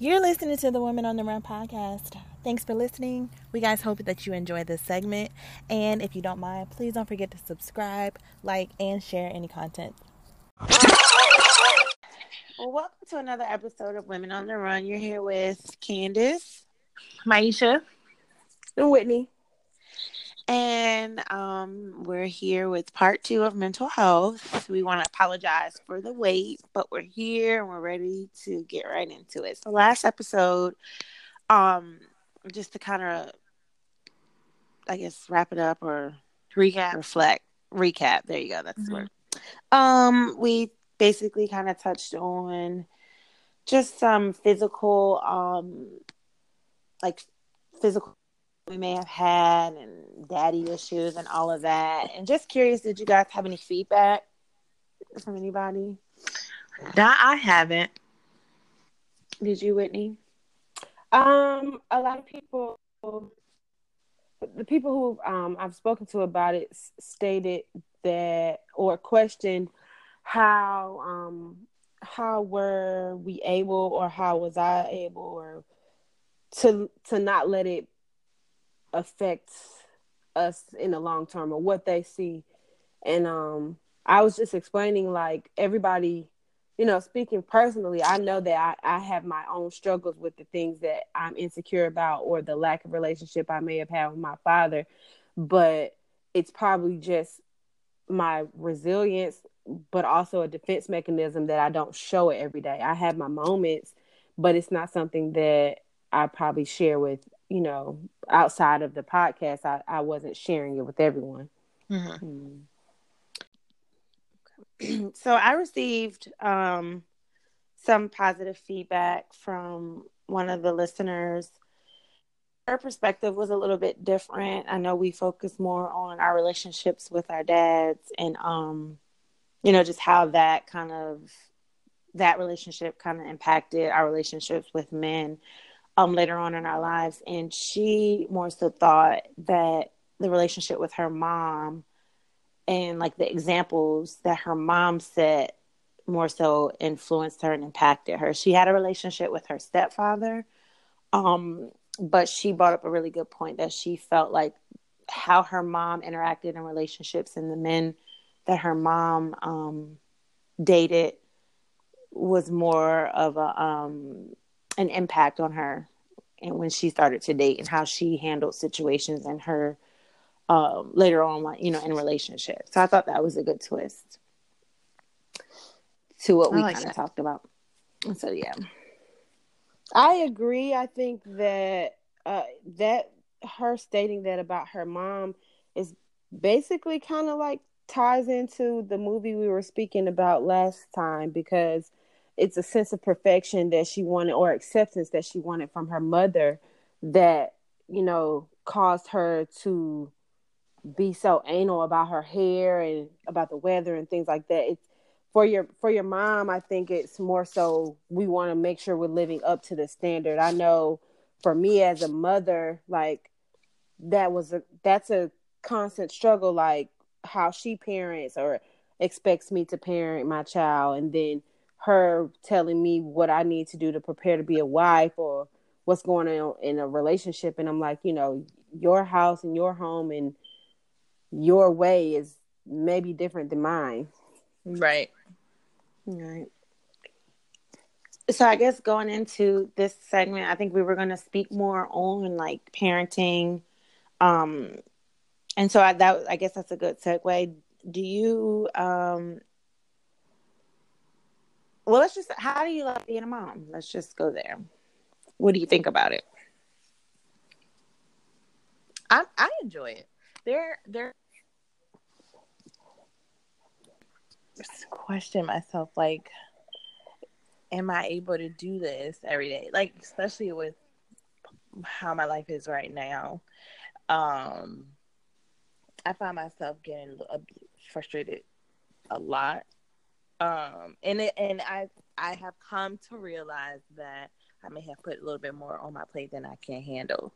You're listening to the Women on the Run podcast. Thanks for listening. We guys hope that you enjoy this segment. And if you don't mind, please don't forget to subscribe, like, and share any content. Well, welcome to another episode of Women on the Run. You're here with Candace, Maisha, and Whitney. And um, we're here with part two of mental health. We want to apologize for the wait, but we're here and we're ready to get right into it. So, last episode, um, just to kind of, I guess, wrap it up or recap, reflect, recap. There you go. That's mm-hmm. the word. Um, we basically kind of touched on just some physical, um, like physical we may have had and daddy issues and all of that. And just curious, did you guys have any feedback from anybody? No, I haven't. Did you, Whitney? Um, a lot of people, the people who um, I've spoken to about it stated that or questioned how um, how were we able or how was I able or to to not let it affects us in the long term or what they see. And um I was just explaining like everybody, you know, speaking personally, I know that I, I have my own struggles with the things that I'm insecure about or the lack of relationship I may have had with my father. But it's probably just my resilience, but also a defense mechanism that I don't show it every day. I have my moments, but it's not something that I probably share with you know, outside of the podcast, I, I wasn't sharing it with everyone. Mm-hmm. Mm. so I received um, some positive feedback from one of the listeners. Her perspective was a little bit different. I know we focus more on our relationships with our dads and, um, you know, just how that kind of that relationship kind of impacted our relationships with men um, later on in our lives. And she more so thought that the relationship with her mom and like the examples that her mom set more so influenced her and impacted her. She had a relationship with her stepfather, um, but she brought up a really good point that she felt like how her mom interacted in relationships and the men that her mom um, dated was more of a um, an impact on her and when she started to date and how she handled situations and her um, later on like you know in relationships. So i thought that was a good twist to what we like kind of talked about. So yeah. I agree. I think that uh, that her stating that about her mom is basically kind of like ties into the movie we were speaking about last time because it's a sense of perfection that she wanted or acceptance that she wanted from her mother that you know caused her to be so anal about her hair and about the weather and things like that. It's for your for your mom i think it's more so we want to make sure we're living up to the standard. I know for me as a mother like that was a that's a constant struggle like how she parents or expects me to parent my child. And then her telling me what I need to do to prepare to be a wife or what's going on in a relationship and I'm like, you know, your house and your home and your way is maybe different than mine. Right. Right. So I guess going into this segment, I think we were going to speak more on like parenting um and so I that I guess that's a good segue. Do you um well, let's just. How do you love being a mom? Let's just go there. What do you think about it? I I enjoy it. There there. Question myself like, am I able to do this every day? Like, especially with how my life is right now. Um, I find myself getting frustrated a lot um and it and i i have come to realize that i may have put a little bit more on my plate than i can handle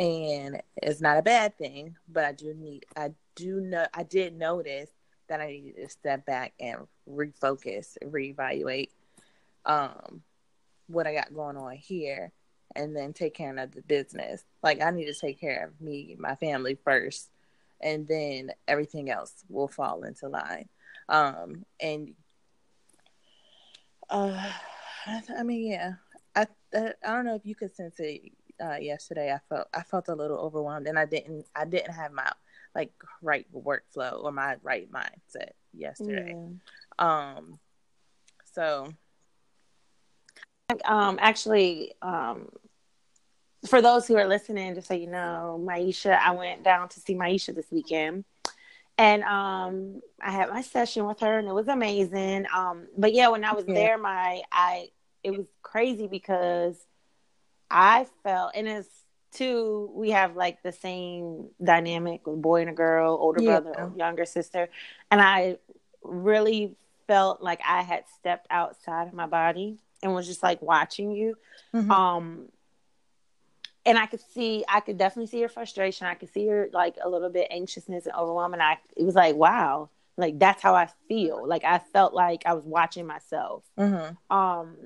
and it's not a bad thing but i do need i do know i did notice that i needed to step back and refocus reevaluate um what I got going on here and then take care of the business. Like I need to take care of me, my family first, and then everything else will fall into line. Um, and uh, I mean, yeah, I I don't know if you could sense it uh, yesterday. I felt I felt a little overwhelmed, and I didn't I didn't have my like right workflow or my right mindset yesterday. Yeah. Um, so um, actually, um, for those who are listening, just so you know, Maisha, I went down to see Maisha this weekend. And um, I had my session with her and it was amazing. Um, but yeah, when I was yeah. there, my I it was crazy because I felt and it's two, we have like the same dynamic with boy and a girl, older yeah. brother, younger sister. And I really felt like I had stepped outside of my body and was just like watching you. Mm-hmm. Um and I could see I could definitely see your frustration. I could see your like a little bit anxiousness and overwhelm. And I it was like, wow, like that's how I feel. Like I felt like I was watching myself. Mm-hmm. Um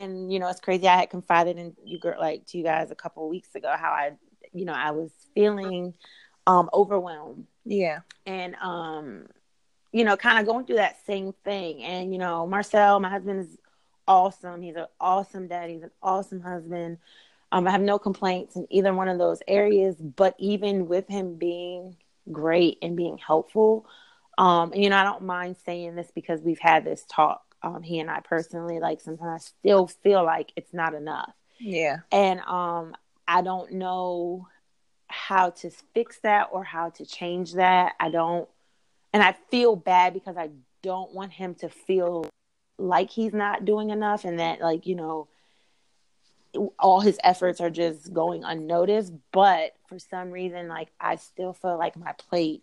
and you know, it's crazy. I had confided in you girl like to you guys a couple weeks ago how I you know, I was feeling um overwhelmed. Yeah. And um you know, kind of going through that same thing. And, you know, Marcel, my husband is awesome. He's an awesome dad. He's an awesome husband. Um, I have no complaints in either one of those areas. But even with him being great and being helpful, um, and, you know, I don't mind saying this because we've had this talk. Um, he and I personally, like sometimes I still feel like it's not enough. Yeah. And um, I don't know how to fix that or how to change that. I don't, and I feel bad because I don't want him to feel like he's not doing enough and that like you know all his efforts are just going unnoticed but for some reason like i still feel like my plate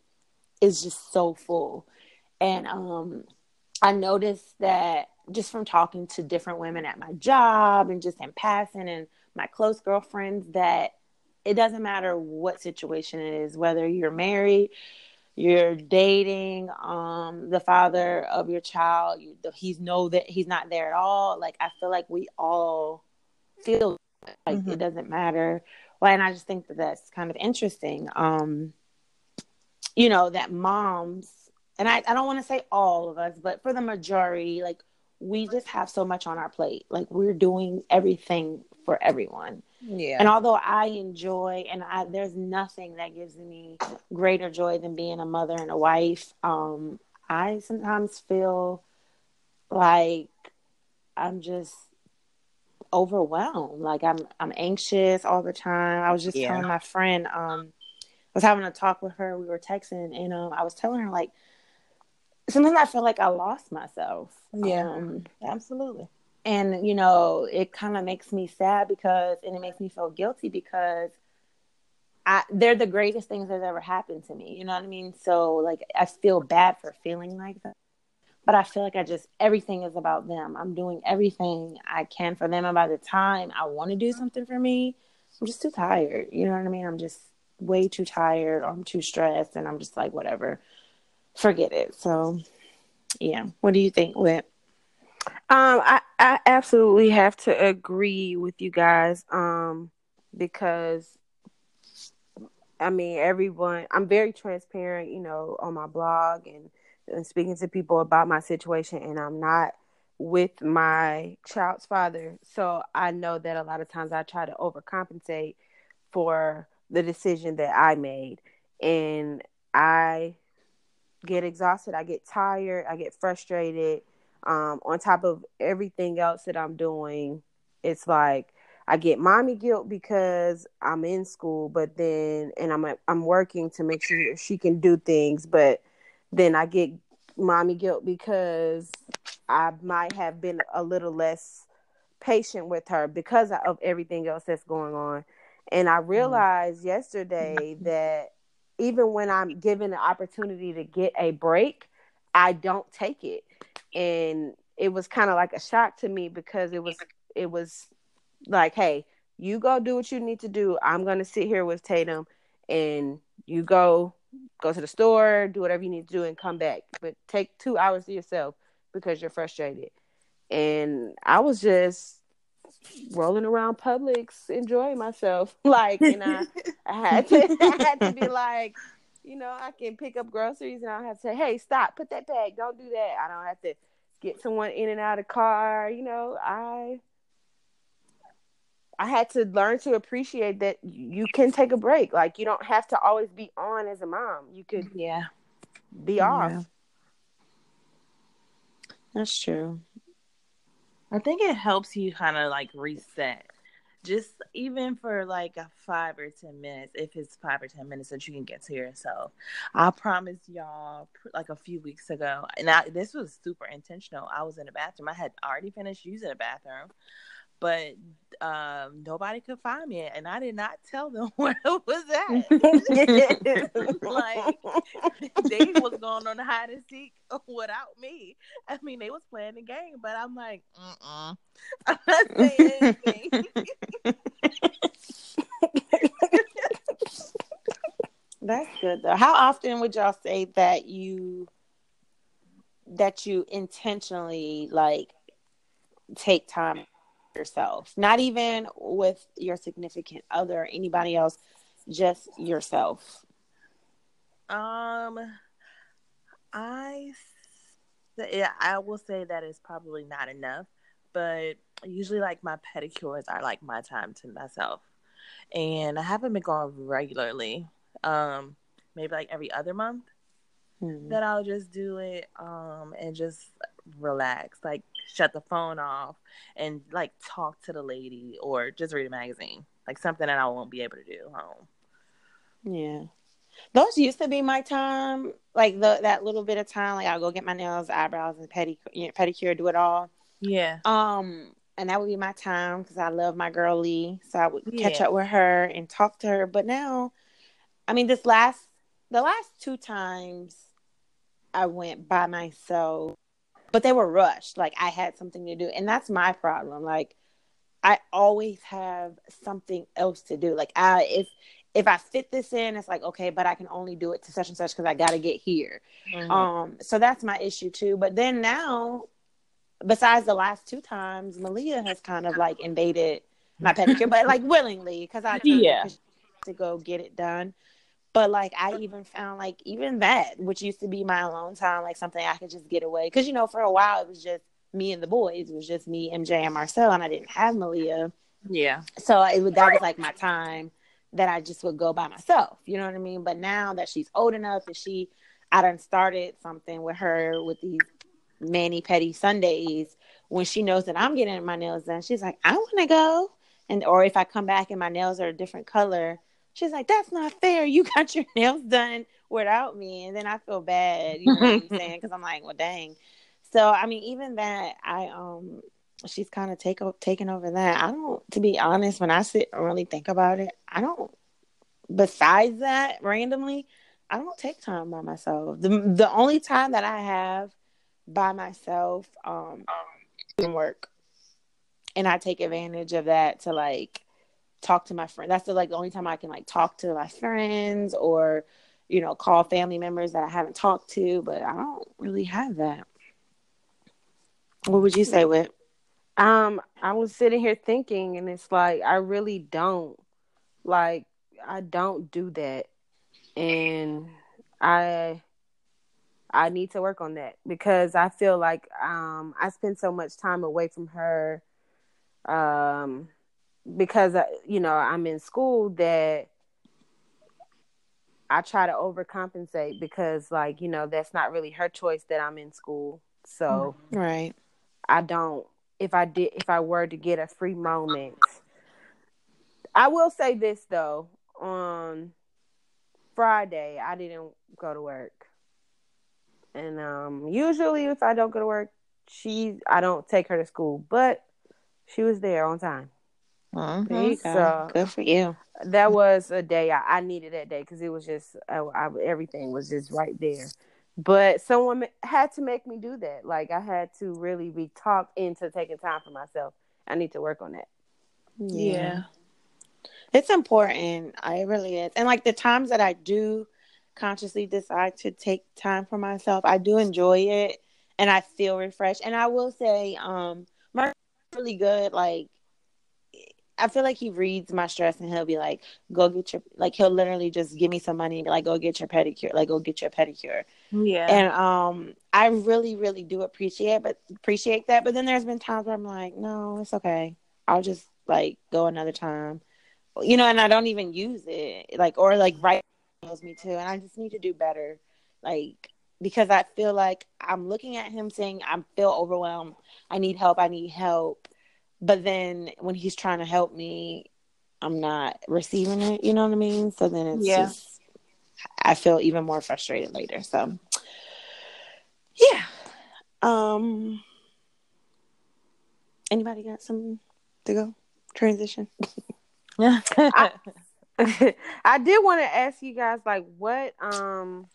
is just so full. And um i noticed that just from talking to different women at my job and just in passing and my close girlfriends that it doesn't matter what situation it is whether you're married you're dating um the father of your child you, he's know that he's not there at all. Like i feel like we all feel like mm-hmm. it doesn't matter well and i just think that that's kind of interesting um you know that moms and i, I don't want to say all of us but for the majority like we just have so much on our plate like we're doing everything for everyone yeah. And although I enjoy, and I, there's nothing that gives me greater joy than being a mother and a wife, um, I sometimes feel like I'm just overwhelmed. Like I'm, I'm anxious all the time. I was just yeah. telling my friend, um, I was having a talk with her. We were texting, and um, I was telling her like, sometimes I feel like I lost myself. Yeah, um, absolutely and you know it kind of makes me sad because and it makes me feel guilty because I, they're the greatest things that ever happened to me you know what i mean so like i feel bad for feeling like that but i feel like i just everything is about them. I'm doing everything i can for them and by the time i want to do something for me i'm just too tired you know what i mean? I'm just way too tired or i'm too stressed and i'm just like whatever forget it. So yeah what do you think whit um, I, I absolutely have to agree with you guys. Um, because I mean, everyone, I'm very transparent, you know, on my blog and, and speaking to people about my situation, and I'm not with my child's father. So I know that a lot of times I try to overcompensate for the decision that I made. And I get exhausted, I get tired, I get frustrated um, on top of everything else that I'm doing, it's like I get mommy guilt because I'm in school, but then and I'm I'm working to make sure she can do things, but then I get mommy guilt because I might have been a little less patient with her because of everything else that's going on. And I mm-hmm. realized mm-hmm. yesterday that even when I'm given the opportunity to get a break, I don't take it and it was kind of like a shock to me because it was it was like hey you go do what you need to do i'm gonna sit here with tatum and you go go to the store do whatever you need to do and come back but take two hours to yourself because you're frustrated and i was just rolling around Publix, enjoying myself. Like, and I, I had to, I had to be like, you know, I can pick up groceries and I don't have to say, hey, stop, put that bag, don't do that. I don't have to get someone in and out of the car. You know, I I had to learn to appreciate that you can take a break. Like you don't have to always be on as a mom. You could yeah be off. Yeah. That's true. I think it helps you kind of like reset. Just even for like a five or ten minutes, if it's five or ten minutes that you can get to yourself. I promised y'all like a few weeks ago, and I, this was super intentional. I was in the bathroom. I had already finished using the bathroom, but um, nobody could find me, and I did not tell them where it was at. like they was going on the hide and seek without me. I mean, they was playing the game, but I'm like, uh, I'm not saying anything. That's good though. How often would y'all say that you that you intentionally like take time yourself? Not even with your significant other, or anybody else, just yourself. Um, I yeah, I will say that is probably not enough, but usually like my pedicures are like my time to myself, and I haven't been going regularly. Um, maybe like every other month. Hmm. That I'll just do it, um, and just relax, like shut the phone off, and like talk to the lady, or just read a magazine, like something that I won't be able to do home. Yeah. Those used to be my time, like the that little bit of time. Like I'll go get my nails, eyebrows, and pedicure, you know, pedicure, do it all. Yeah. Um, and that would be my time because I love my girl Lee, so I would catch up with her and talk to her. But now, I mean, this last the last two times I went by myself, but they were rushed. Like I had something to do, and that's my problem. Like I always have something else to do. Like I if if I fit this in, it's like okay, but I can only do it to such and such because I got to get here. Mhm. Um, so that's my issue too. But then now, besides the last two times, Malia has kind of like invaded my pedicure, but like willingly because I Yeah. 'cause she had to go get it done. But like I even found like even that, which used to be my alone time, like something I could just get away because you know for a while it was just me and the boys, it was just me, MJ, and Marcel, and I didn't have Malia yeah. so it would, that was like my time that I just would go by myself. You know what I mean? But now that she's old enough and she, I done started something with her with these mani pedi Sundays. When she knows that I'm getting my nails done, she's like, I want to go. And or if I come back and my nails are a different color, she's like, That's not fair. You got your nails done without me, and then I feel bad. You know what I'm saying? Because I'm like, Well, dang. So I mean, even that, I um she's kind of take taken over that. I don't, to be honest, when I sit and really think about it, I don't. Besides that, randomly, I don't take time by myself. The the only time that I have by myself, um, in work, and I take advantage of that to like talk to my friend. That's the like the only time I can like talk to my friends or you know call family members that I haven't talked to. But I don't really have that. What would you say, Whit? Um, I was sitting here thinking, and it's like I really don't like I don't do that, and I I need to work on that because I feel like um I spend so much time away from her, um, because uh, you know I'm in school that I try to overcompensate because like you know that's not really her choice that I'm in school, so. Right. I don't if I did if I were to get a free moment. I will say this though, on Friday I didn't go to work. And um usually if I don't go to work, she I don't take her to school, but she was there on time. There you go. So- Good for you. That was a day I, I needed that day because it was just I, I, everything was just right there. But someone had to make me do that. Like I had to really be talked into taking time for myself. I need to work on that. Yeah. It's important. I really is. And like the times that I do consciously decide to take time for myself, I do enjoy it and I feel refreshed. And I will say, um, Mark's really good, like I feel like he reads my stress and he'll be like, "Go get your like." He'll literally just give me some money and be like, "Go get your pedicure." Like, "Go get your pedicure." Yeah. And um, I really, really do appreciate, but appreciate that. But then there's been times where I'm like, "No, it's okay. I'll just like go another time," you know. And I don't even use it, like, or like right knows me too, and I just need to do better, like because I feel like I'm looking at him saying I feel overwhelmed. I need help. I need help but then when he's trying to help me i'm not receiving it you know what i mean? So then it's yeah. just i feel even more frustrated later. So yeah. Um anybody got something to go? Transition? I, I did want to ask you guys like what um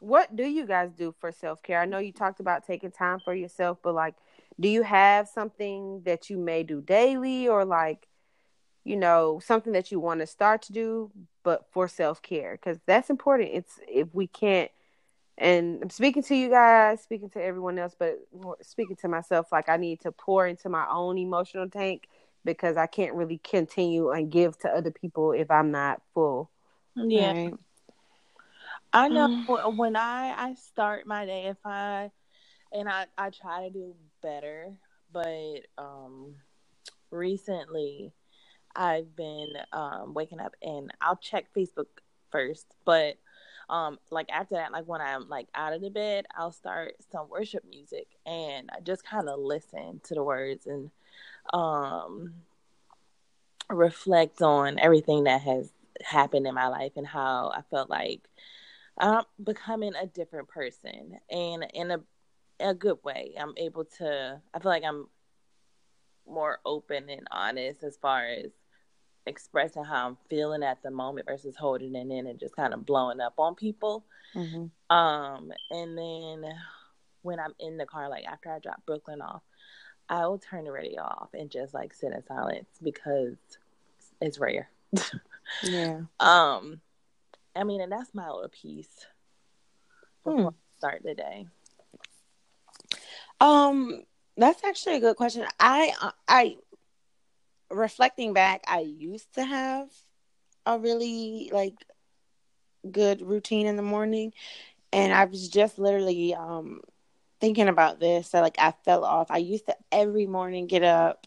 what do you guys do for self-care? I know you talked about taking time for yourself but like do you have something that you may do daily or like you know something that you want to start to do but for self-care? Because that's important. It's if we can't and i'm speaking to you guys speaking to everyone else but speaking to myself like i need to pour into my own emotional tank because i can't really continue and give to other people if i'm not full. Yeah. Right? i know um, when i i start my day if i and I I try to do better, but um recently I've been um waking up and I'll check Facebook first, but um like after that like when I'm like out of the bed, I'll start some worship music and I just kind of listen to the words and um reflect on everything that has happened in my life and how I felt like I'm becoming a different person. And in a a good way. I'm able to. I feel like I'm more open and honest as far as expressing how I'm feeling at the moment versus holding it in and just kind of blowing up on people. Mm-hmm. Um, and then when I'm in the car, like after I drop Brooklyn off, I will turn the radio off and just like sit in silence because it's rare. yeah. Um, I mean, and that's my little piece hmm. Start the day. Um, that's actually a good question. I uh, I reflecting back, I used to have a really like good routine in the morning, and I was just literally um thinking about this. So like I fell off. I used to every morning get up.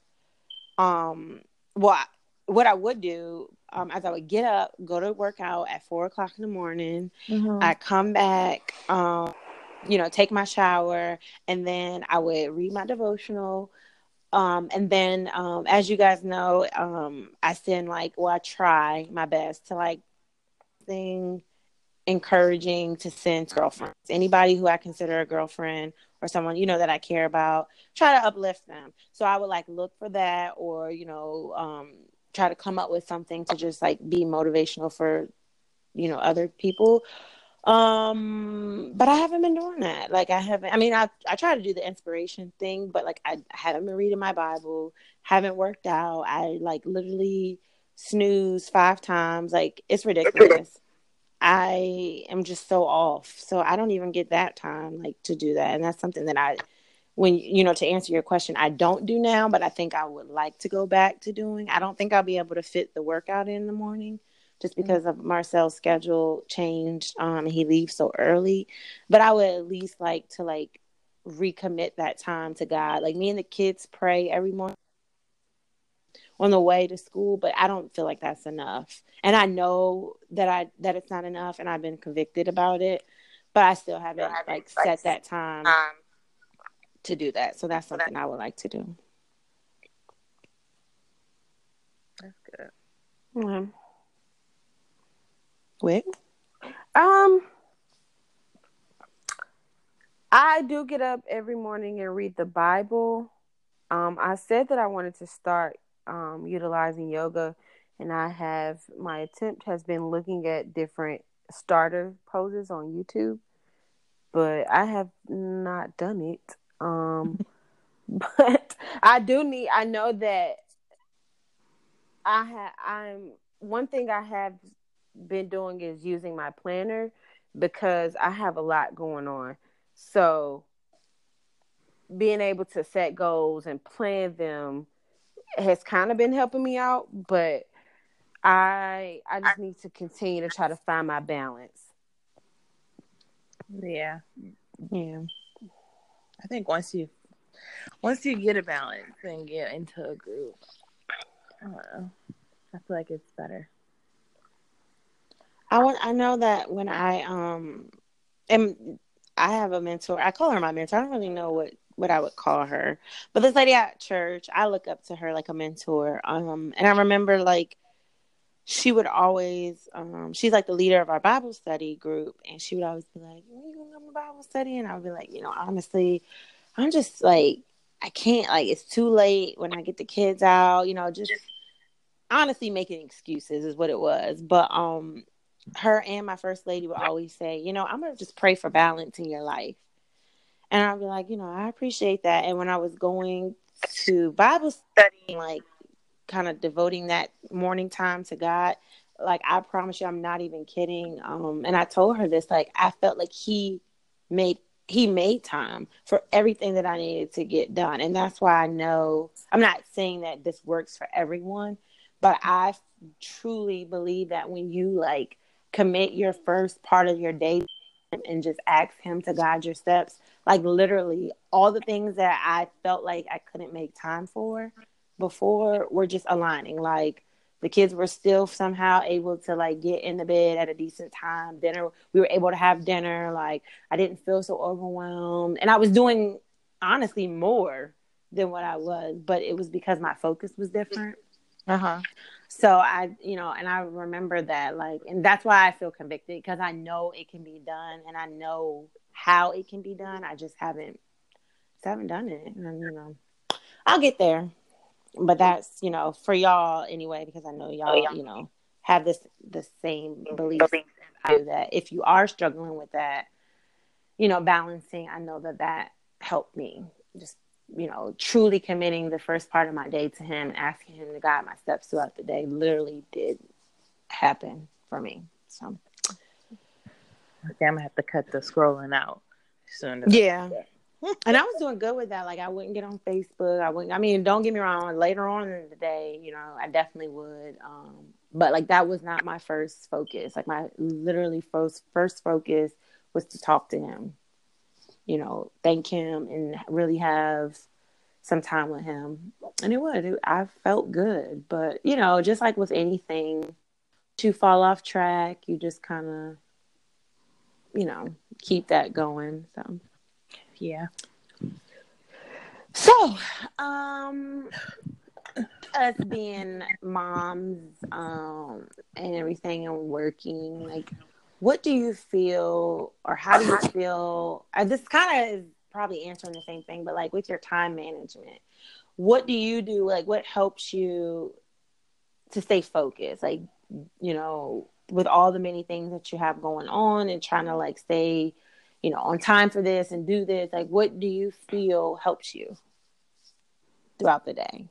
Um, well, what I would do um, as I would get up, go to workout at four o'clock in the morning. Mm-hmm. I come back. Um, you know, take my shower, and then I would read my devotional. Um, and then, um, as you guys know, um, I send like, well, I try my best to like thing encouraging to send girlfriends, anybody who I consider a girlfriend or someone you know that I care about, try to uplift them. So I would like look for that, or you know, um, try to come up with something to just like be motivational for you know other people um, but I haven't been doing that. Like I haven't. I mean, I I try to do the inspiration thing, but like I haven't been reading my Bible. Haven't worked out. I like literally snooze five times. Like it's ridiculous. I am just so off. So I don't even get that time like to do that. And that's something that I when you know to answer your question, I don't do now, but I think I would like to go back to doing. I don't think I'll be able to fit the workout in the morning just mm-hmm. because of Marcel's schedule changed. Um, he leaves so early, but I would at least like to like recommit that time to God. Like me and the kids pray every morning on the way to school, but I don't feel like that's enough. And I know that I that it's not enough, and I've been convicted about it, but I still haven't, haven't like set that time um, to do that. So that's something I would like to do. That's good. Mm-hmm. Wait. Um, I do get up every morning and read the Bible. Um, I said that I wanted to start um, utilizing yoga, and I have my attempt has been looking at different starter poses on YouTube, but I have not done it. Um, but I do need. I know that I have. I'm one thing I have been doing is using my planner because I have a lot going on. So being able to set goals and plan them has kind of been helping me out, but I I just need to continue to try to find my balance. Yeah. Yeah. I think once you once you get a balance and get into a group, I don't know. I feel like it's better. I want. I know that when I um am, I have a mentor. I call her my mentor. I don't really know what what I would call her, but this lady at church, I look up to her like a mentor. Um, and I remember like she would always um she's like the leader of our bible study group and she would always be like when you gonna come to bible study and i would be like you know honestly i'm just like i can't like it's too late when i get the kids out you know just honestly making excuses is what it was but um her and my first lady would always say you know i'm gonna just pray for balance in your life and i'd be like you know i appreciate that and when i was going to bible study like kind of devoting that morning time to God. Like I promise you, I'm not even kidding. Um, and I told her this. Like I felt like he made he made time for everything that I needed to get done, and that's why I know I'm not saying that this works for everyone, but I truly believe that when you like commit your first part of your day and just ask him to guide your steps like literally all the things that i felt like i couldn't make time for before were just aligning. Like the kids were still somehow able to like get in the bed at a decent time. Dinner, we were able to have dinner. Like I didn't feel so overwhelmed, and I was doing honestly more than what I was, but it was because my focus was different. Uh huh. So I, you know, and I remember that, like, and that's why I feel convicted because I know it can be done, and I know how it can be done. I just haven't, just haven't done it, and you know, I'll get there. But that's you know for y'all anyway because I know oh, y'all oh, you know have this the same mm-hmm. belief that if you are struggling with that, you know, balancing, I know that that helped me just you know truly committing the first part of my day to him and asking him to guide my steps throughout the day literally did happen for me. So. Okay, I'm gonna have to cut the scrolling out soon. Yeah, and I was doing good with that. Like I wouldn't get on Facebook. I wouldn't. I mean, don't get me wrong. Later on in the day, you know, I definitely would. Um, but like that was not my first focus. Like my literally first first focus was to talk to him. You know, thank him and really have some time with him. And it would. It, I felt good. But you know, just like with anything, to fall off track, you just kind of, you know, keep that going. So. Yeah. So, um, us being moms, um, and everything and working, like, what do you feel, or how do you feel? Uh, this kind of is probably answering the same thing, but like with your time management, what do you do? Like, what helps you to stay focused? Like, you know, with all the many things that you have going on and trying to like stay you know, on time for this and do this? Like, what do you feel helps you throughout the day?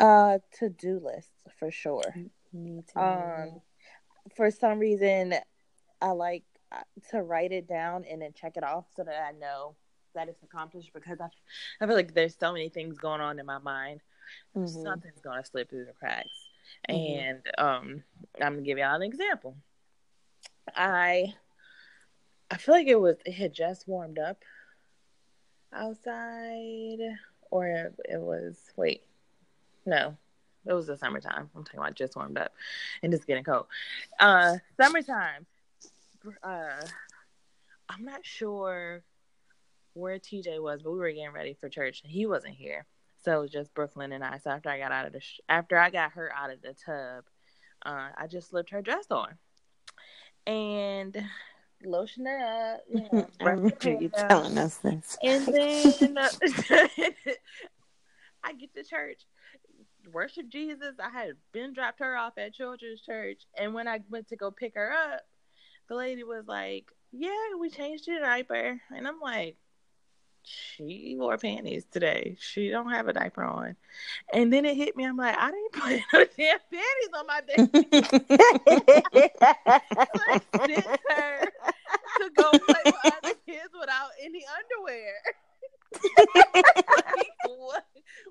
Uh, to do lists for sure. Me too. Um, for some reason, I like uh, to write it down and then check it off so that I know that it's accomplished because I, I feel like there's so many things going on in my mind. Mm-hmm. Something's gonna slip through the cracks. Mm-hmm. And um, I'm gonna give y'all an example. I I feel like it was it had just warmed up outside, or it was wait, no, it was the summertime. I'm talking about just warmed up and it's getting cold. Uh, summertime. Uh, I'm not sure where TJ was, but we were getting ready for church and he wasn't here. So it was just Brooklyn and I. So after I got out of the sh- after I got her out of the tub, uh, I just slipped her dress on, and lotion up. You know, I remember you telling us this. And then uh, I get to church, worship Jesus. I had been dropped her off at children's church, and when I went to go pick her up, the lady was like, "Yeah, we changed your diaper," and I'm like, she wore panties today. She don't have a diaper on. And then it hit me. I'm like, I didn't put no damn panties on my baby. Sent her to go play with other kids without any underwear. like, what,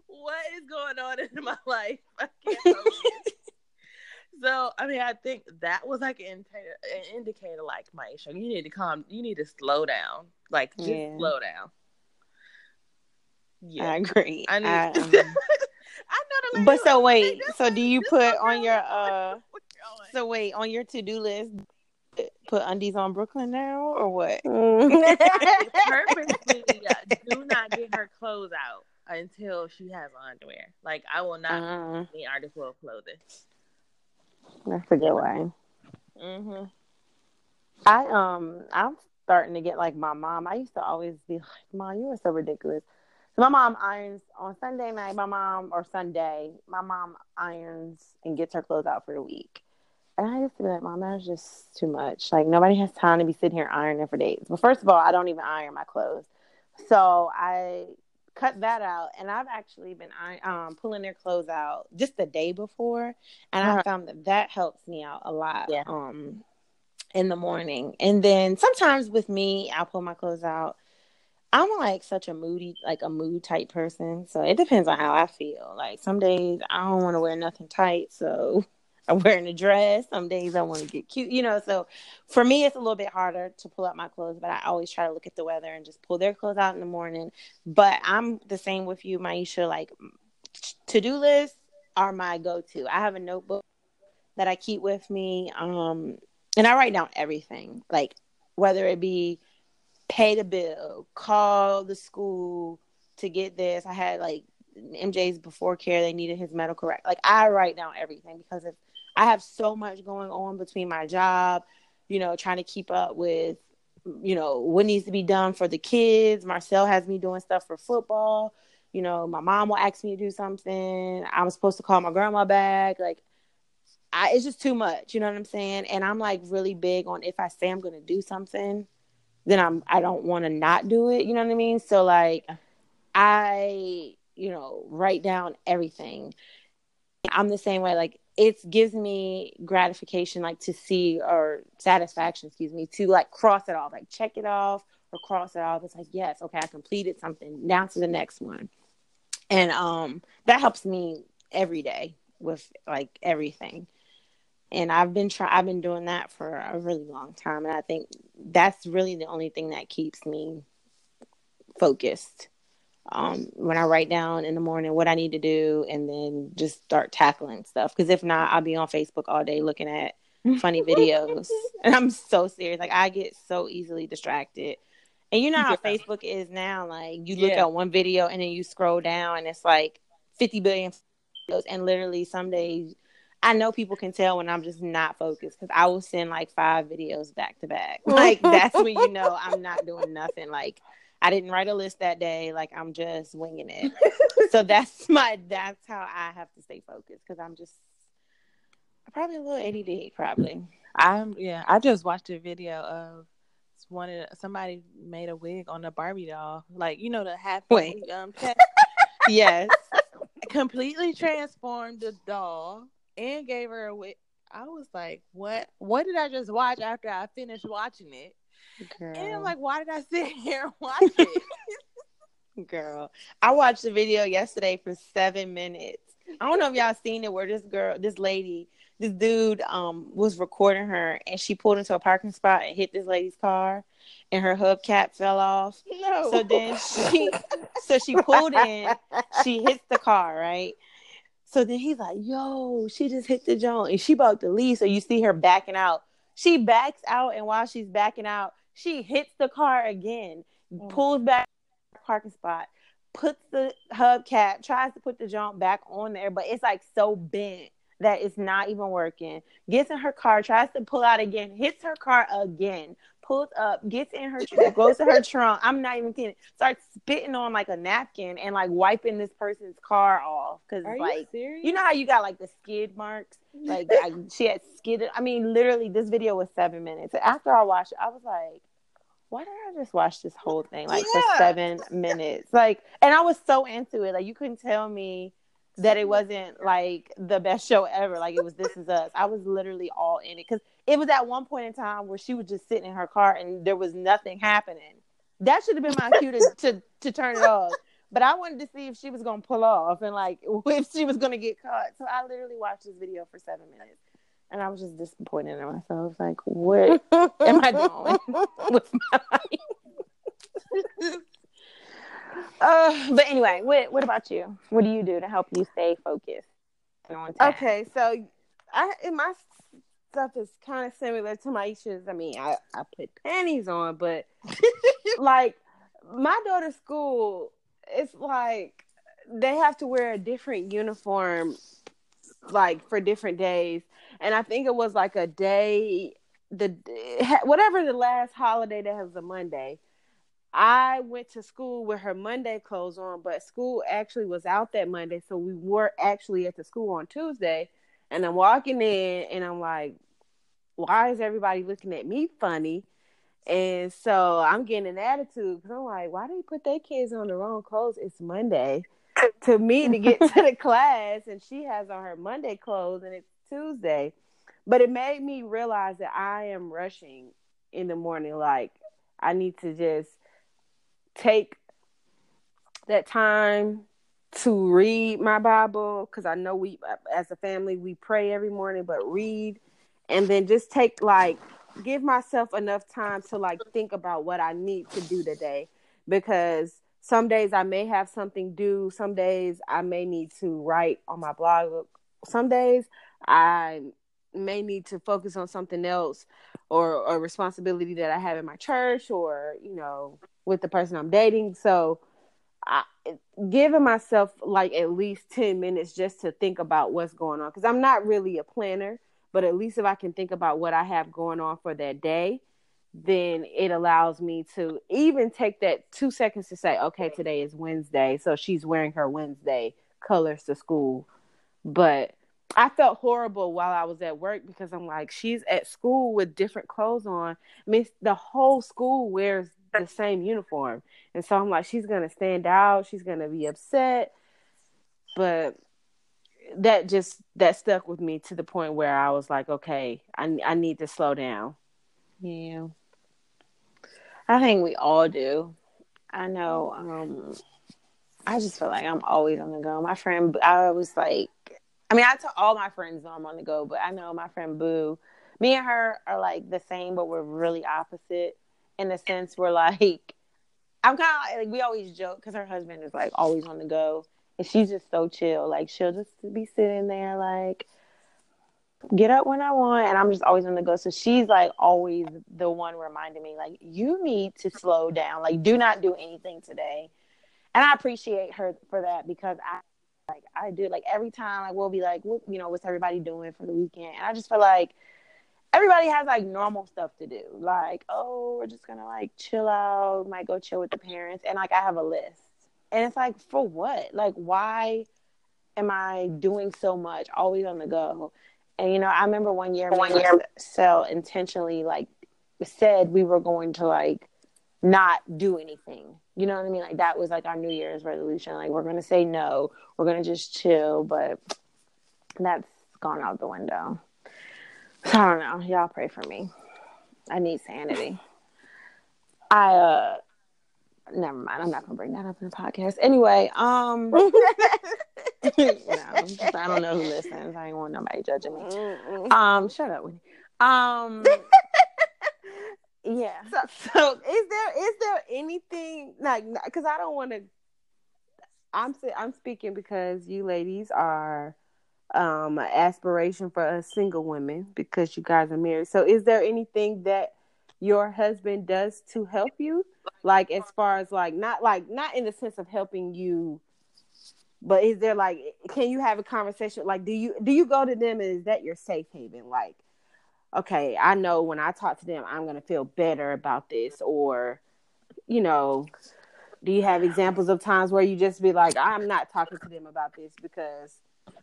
what is is going on in my life. I can't so I mean, I think that was like an indicator, an indicator like Maisha, you need to calm, you need to slow down, like just Yeah. slow down. Yeah, I agree. I need. I, I, um, know the but so like, wait, so do you put on your uh? So wait, on your to do list, put undies on Brooklyn now or what? I purposely uh, do not get her clothes out until she has underwear. Like I will not Uh, be artist world clothing. that's a good way. Mm-hmm. I um I'm starting to get like my mom. I used to always be like, Mom, you are so ridiculous. So my mom irons on Sunday night, my mom or Sunday, my mom irons and gets her clothes out for the week. And I used to be like, Mom, that's just too much. Like nobody has time to be sitting here ironing for days. But first of all, I don't even iron my clothes. So I cut that out and I've actually been um pulling their clothes out just the day before and I Uh-huh. found that that helps me out a lot. Yeah. Um in the morning. And then sometimes with me, I'll pull my clothes out. I'm like such a moody, like a mood type person. So it depends on how I feel. Like some days I don't want to wear nothing tight. So I'm wearing a dress. Some days I want to get cute, you know. So for me, it's a little bit harder to pull out my clothes, but I always try to look at the weather and just pull their clothes out in the morning. But I'm the same with you, Maisha. Like to do lists are my go to. I have a notebook that I keep with me. Um, and I write down everything, like whether it be pay the bill, call the school to get this. I had like MJ's before care, they needed his medical rec. Like I write down everything because if I have so much going on between my job, you know, trying to keep up with, you know, what needs to be done for the kids. Marcel has me doing stuff for football. You know, my mom will ask me to do something. I'm supposed to call my grandma back. Like I, it's just too much, you know what I'm saying? And I'm like really big on if I say I'm going to do something, then I'm I don't want to not do it, you know what I mean? So like I, you know, write down everything. I'm the same way like it gives me gratification like to see or satisfaction, excuse me, to like cross it off, like check it off or cross it off. It's like, yes, okay, I completed something. now to the next one. And um that helps me every day with like everything and I've been try I've been doing that for a really long time, and I think that's really the only thing that keeps me focused. Um, when I write down in the morning what I need to do, and then just start tackling stuff. Because if not, I'll be on Facebook all day looking at funny videos, and I'm so serious. Like I get so easily distracted. And you know how Yeah. Facebook is now. Like you look Yeah. at one video and then you scroll down, and it's like 50 billion videos. And literally, some days I know people can tell when I'm just not focused because I will send like five videos back to back. Like that's when you know I'm not doing nothing. Like I didn't write a list that day. Like I'm just winging it. so that's my that's how I have to stay focused because I'm just probably a little ADD. Probably. I'm yeah. I just watched a video of one of somebody made a wig on a Barbie doll, like you know the half Wait. um Yes. completely transformed the doll and gave her a wig. I was like, what? What did I just watch after I finished watching it? And I'm like, why did I sit here and watch it? Girl, I watched the video yesterday for seven minutes. I don't know if y'all seen it where this girl, this lady, this dude um was recording her and she pulled into a parking spot and hit this lady's car and her hubcap fell off. no. So then she so she pulled in, she hits the car, right? So then he's like, yo, she just hit the joint and she about to leave. So you see her backing out. She backs out and while she's backing out, she hits the car again, Mm. pulls back parking spot, puts the hubcap, tries to put the jump back on there, but it's like so bent that it's not even working. Gets in her car, tries to pull out again, hits her car again, pulls up, gets in her trunk, goes to her trunk. I'm not even kidding. Starts spitting on like a napkin and like wiping this person's car off because it's you like you know how you got like the skid marks? Like I, she had skidded. I mean, literally, this video was seven minutes. After I watched it, I was like, why did I just watch this whole thing like for seven minutes? Like, and I was so into it. Like, you couldn't tell me that it wasn't like the best show ever. Like, it was This Is Us. I was literally all in it because it was at one point in time where she was just sitting in her car and there was nothing happening. That should have been my cue to, to, to turn it off. but I wanted to see if she was gonna pull off and like if she was gonna get caught. So I literally watched this video for seven minutes, and I was just disappointed in myself. Like, what am I doing with my life? uh, but anyway, what what about you? What do you do to help you stay focused? Okay, so I in my stuff is kind of similar to my Maisha's. I mean, I I put panties on, but like my daughter's school, it's like they have to wear a different uniform, like for different days, and I think it was like a day the whatever the last holiday that was a Monday. I went to school with her Monday clothes on, but school actually was out that Monday, so we were actually at the school on Tuesday. And I'm walking in, and I'm like, "Why is everybody looking at me funny?" And so I'm getting an attitude because I'm like, "Why do they put their kids on the wrong clothes? It's Monday." to me to get to the class, and she has on her Monday clothes, and it's Tuesday. But it made me realize that I am rushing in the morning. Like I need to just take that time to read my Bible because I know we, as a family, we pray every morning, but read and then just take like give myself enough time to like think about what I need to do today because some days I may have something due, some days I may need to write on my blog, some days I may need to focus on something else or a responsibility that I have in my church or you know with the person I'm dating. So, I, giving myself like at least 10 minutes just to think about what's going on because I'm not really a planner, but at least if I can think about what I have going on for that day, then it allows me to even take that two seconds to say, okay, today is Wednesday. So she's wearing her Wednesday colors to school. But I felt horrible while I was at work because I'm like, she's at school with different clothes on. I mean, the whole school wears the same uniform. And so I'm like, she's gonna stand out, she's gonna be upset. But that just that stuck with me to the point where I was like, okay, I I need to slow down. Yeah. I think we all do. I know um I just feel like I'm always on the go. My friend I was like I mean, I tell all my friends know I'm on the go, but I know my friend Boo, me and her are like the same, but we're really opposite in the sense we're like I'm kind of like we always joke because her husband is like always on the go, and she's just so chill. Like she'll just be sitting there like get up when I want, and I'm just always on the go. So she's like always the one reminding me like you need to slow down. Like do not do anything today, and I appreciate her for that because I like I do like every time like we'll be like what you know what's everybody doing for the weekend, and I just feel like everybody has like normal stuff to do. Like, oh, we're just gonna like chill out, might go chill with the parents, and like I have a list, and it's like for what? Like, why am I doing so much, always on the go? And you know, I remember one year, one year, Cell intentionally like said we were going to like not do anything. You know what I mean? Like that was like our New Year's resolution. Like we're gonna say no, we're gonna just chill, but that's gone out the window. I don't know. Y'all pray for me. I need sanity. I uh never mind. I'm not gonna bring that up in the podcast. Anyway, um no, I don't know who listens. I ain't want nobody judging me. Um, shut up, Winnie. Um Yeah. So, so is there is there anything like because I don't want to I'm I'm speaking because you ladies are um an aspiration for us single women because you guys are married. So is there anything that your husband does to help you? Like as far as like not like not in the sense of helping you but is there like can you have a conversation like do you do you go to them and is that your safe haven like okay i know when i talk to them i'm going to feel better about this or you know do you have examples of times where you just be like i'm not talking to them about this because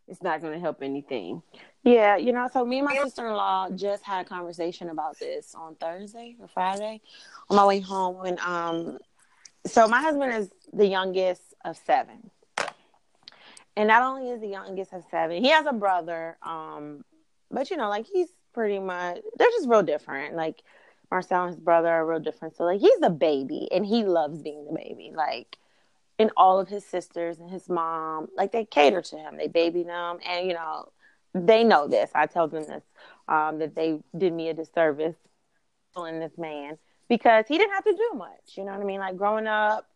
it's not going to help anything. Yeah, you know, so me and my sister in law just had a conversation about this on Thursday or Friday on my way home. And um, so my husband is the youngest of seven. And not only is the youngest of seven, he has a brother. Um, but you know, like he's pretty much they're just real different. Like Marcel and his brother are real different. So like he's a baby and he loves being the baby. Like and all of his sisters and his mom, like they cater to him. They baby them, and you know, they know this. I tell them this um, that they did me a disservice in this man because he didn't have to do much. You know what I mean? Like growing up,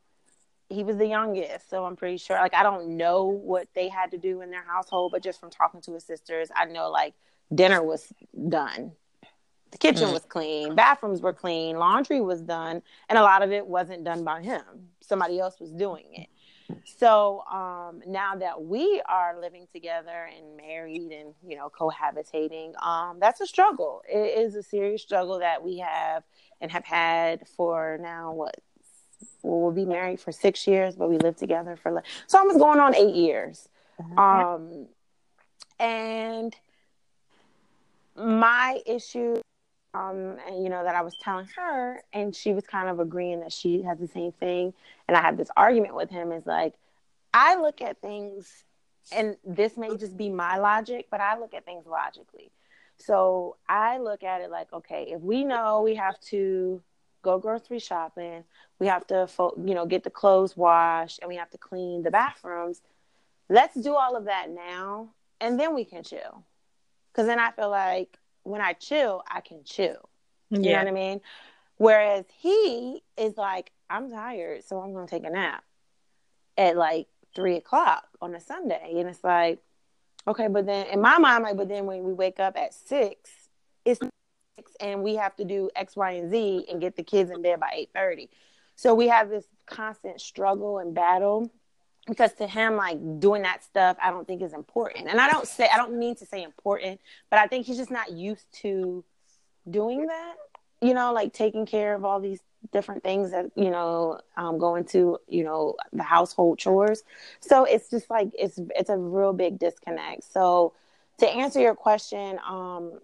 he was the youngest, so I'm pretty sure. Like I don't know what they had to do in their household, but just from talking to his sisters, I know like dinner was done. The kitchen mm. was clean, bathrooms were clean, laundry was done, and a lot of it wasn't done by him. Somebody else was doing it. So um, now that we are living together and married and you know cohabitating, um, that's a struggle. It is a serious struggle that we have and have had for now what well, be married for six years, but we lived together for like so almost going on eight years. Mm-hmm. Um, and my issue, um, and you know that I was telling her, and she was kind of agreeing that she has the same thing, and I had this argument with him. Is like, I look at things, and this may just be my logic, but I look at things logically. So I look at it like, okay, if we know we have to go grocery shopping, we have to, you know, get the clothes washed, and we have to clean the bathrooms. Let's do all of that now, and then we can chill. Because then I feel like when I chill, I can chill. You yeah. know what I mean? Whereas he is like, I'm tired, so I'm going to take a nap at like three o'clock on a Sunday. And it's like, okay, but then in my mind, like, but then when we wake up at six, it's six and we have to do X, Y, and Z and get the kids in bed by eight thirty. So we have this constant struggle and battle because to him, like doing that stuff, I don't think is important. And I don't say I don't mean to say important, but I think he's just not used to doing that. You know, like taking care of all these different things that you know um, go into you know the household chores so it's just like it's it's a real big disconnect so to answer your question um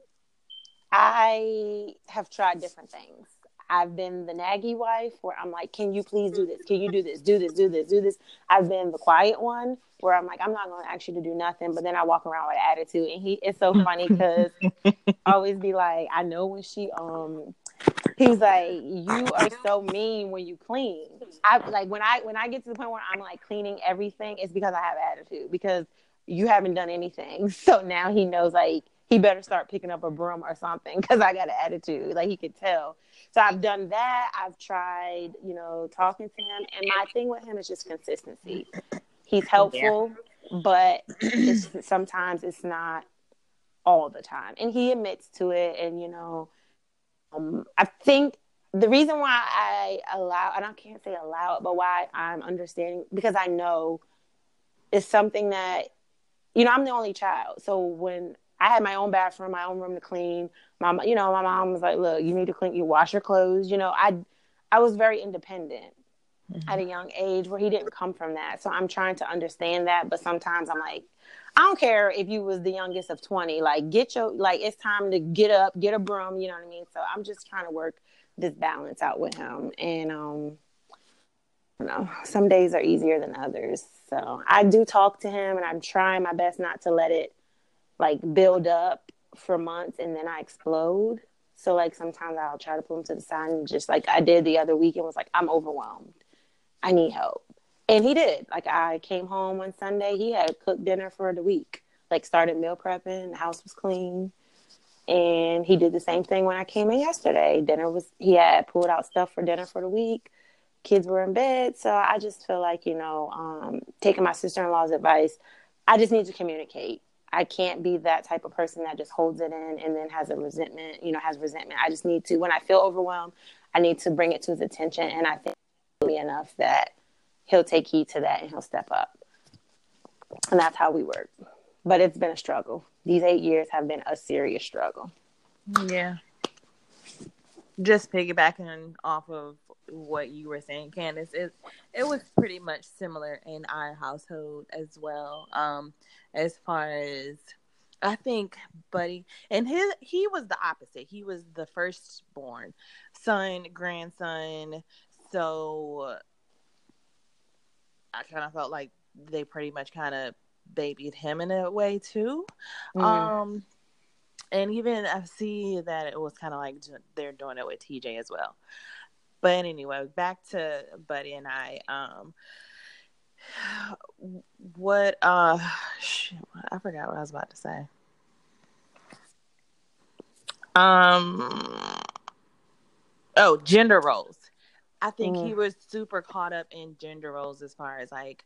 i have tried different things i've been the naggy wife where i'm like can you please do this can you do this do this do this do this i've been the quiet one where i'm like i'm not going to ask you to do nothing but then i walk around with attitude and he it's so funny because always be like i know when she um He's like, you are so mean when you clean. I like when I when I get to the point where I'm like cleaning everything, it's because I have attitude because you haven't done anything. So now he knows like he better start picking up a broom or something because I got an attitude. Like he could tell. So I've done that. I've tried, you know, talking to him, and my thing with him is just consistency. He's helpful, yeah. but it's, sometimes it's not all the time, and he admits to it. And you know, um, I think the reason why I allow, and I can't say allow it, but why I'm understanding because I know it's something that, you know, I'm the only child. So when I had my own bathroom, my own room to clean, my, you know, my mom was like, look, you need to clean, you wash your clothes. You know, I, I was very independent mm-hmm. at a young age where he didn't come from that. So I'm trying to understand that. But sometimes I'm like, I don't care if you was the youngest of 20. Like, get your, like, it's time to get up, get a broom, you know what I mean? So I'm just trying to work this balance out with him. And, um, you know, some days are easier than others. So I do talk to him and I'm trying my best not to let it like build up for months and then I explode. So like sometimes I'll try to pull him to the side and just like I did the other weekend was like, I'm overwhelmed. I need help. And he did. Like I came home one Sunday, he had cooked dinner for the week. Like started meal prepping, the house was clean. And he did the same thing when I came in yesterday. Dinner was he had pulled out stuff for dinner for the week. Kids were in bed. So I just feel like, you know, um, taking my sister in law's advice, I just need to communicate. I can't be that type of person that just holds it in and then has a resentment, you know, has resentment. I just need to, when I feel overwhelmed, I need to bring it to his attention. And I think enough that he'll take heed to that and he'll step up. And that's how we work. But it's been a struggle. These eight years have been a serious struggle. Yeah. Just piggybacking off of what you were saying, Candace, it it was pretty much similar in our household as well. Um, as far as I think Buddy and his he was the opposite. He was the firstborn son, grandson. So I kind of felt like they pretty much kind of babied him in a way too. Mm. Um, and even I see that it was kind of like they're doing it with TJ as well. But anyway, back to Buddy and I. Um, what uh shit, I forgot what I was about to say. Um oh, gender roles. I think mm. he was super caught up in gender roles as far as like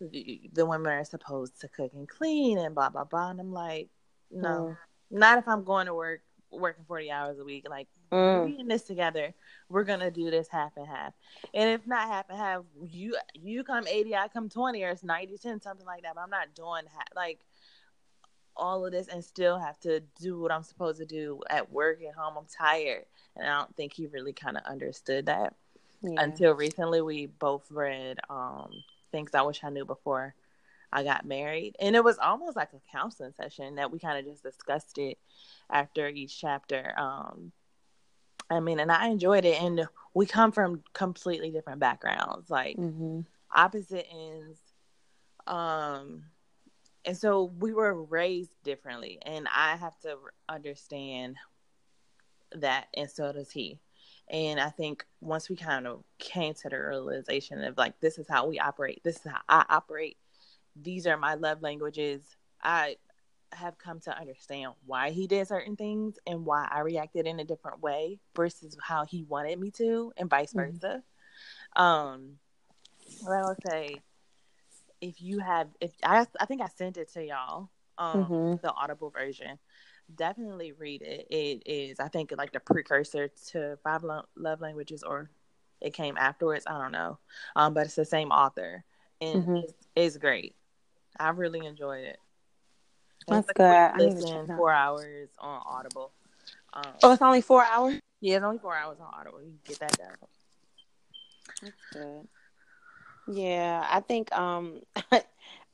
the, the, women are supposed to cook and clean and blah blah blah. And I'm like, no, mm. Not if I'm going to work working 40 hours a week. Like mm. we're in this together. We're gonna do this half and half. And if not half and half, you you come 80, I come 20, or it's 90 10, something like that. But I'm not doing half, like all of this and still have to do what I'm supposed to do at work at home. I'm tired. And I don't think he really kind of understood that yeah. until recently. We both read um, Things I Wish I Knew Before I Got Married. And it was almost like a counseling session that we kind of just discussed it after each chapter. Um, I mean, and I enjoyed it. And we come from completely different backgrounds, like mm-hmm. opposite ends. Um, and so we were raised differently, and I have to understand that, and so does he. And I think once we kind of came to the realization of like, this is how we operate, this is how I operate, these are my love languages, I have come to understand why he did certain things and why I reacted in a different way versus how he wanted me to, and vice mm-hmm. versa. Um, I would say if you have, if I, I think I sent it to y'all, um, mm-hmm. the Audible version definitely read it. It is, I think, like the precursor to Five Lo- Love Languages, or it came afterwards. I don't know, um, but it's the same author, and mm-hmm. it's, it's, great. I really enjoyed it. That's good. I listen four hours on Audible. Um, oh, it's only four hours. Yeah, it's only four hours on Audible. You get that done. That's good. Yeah, I think um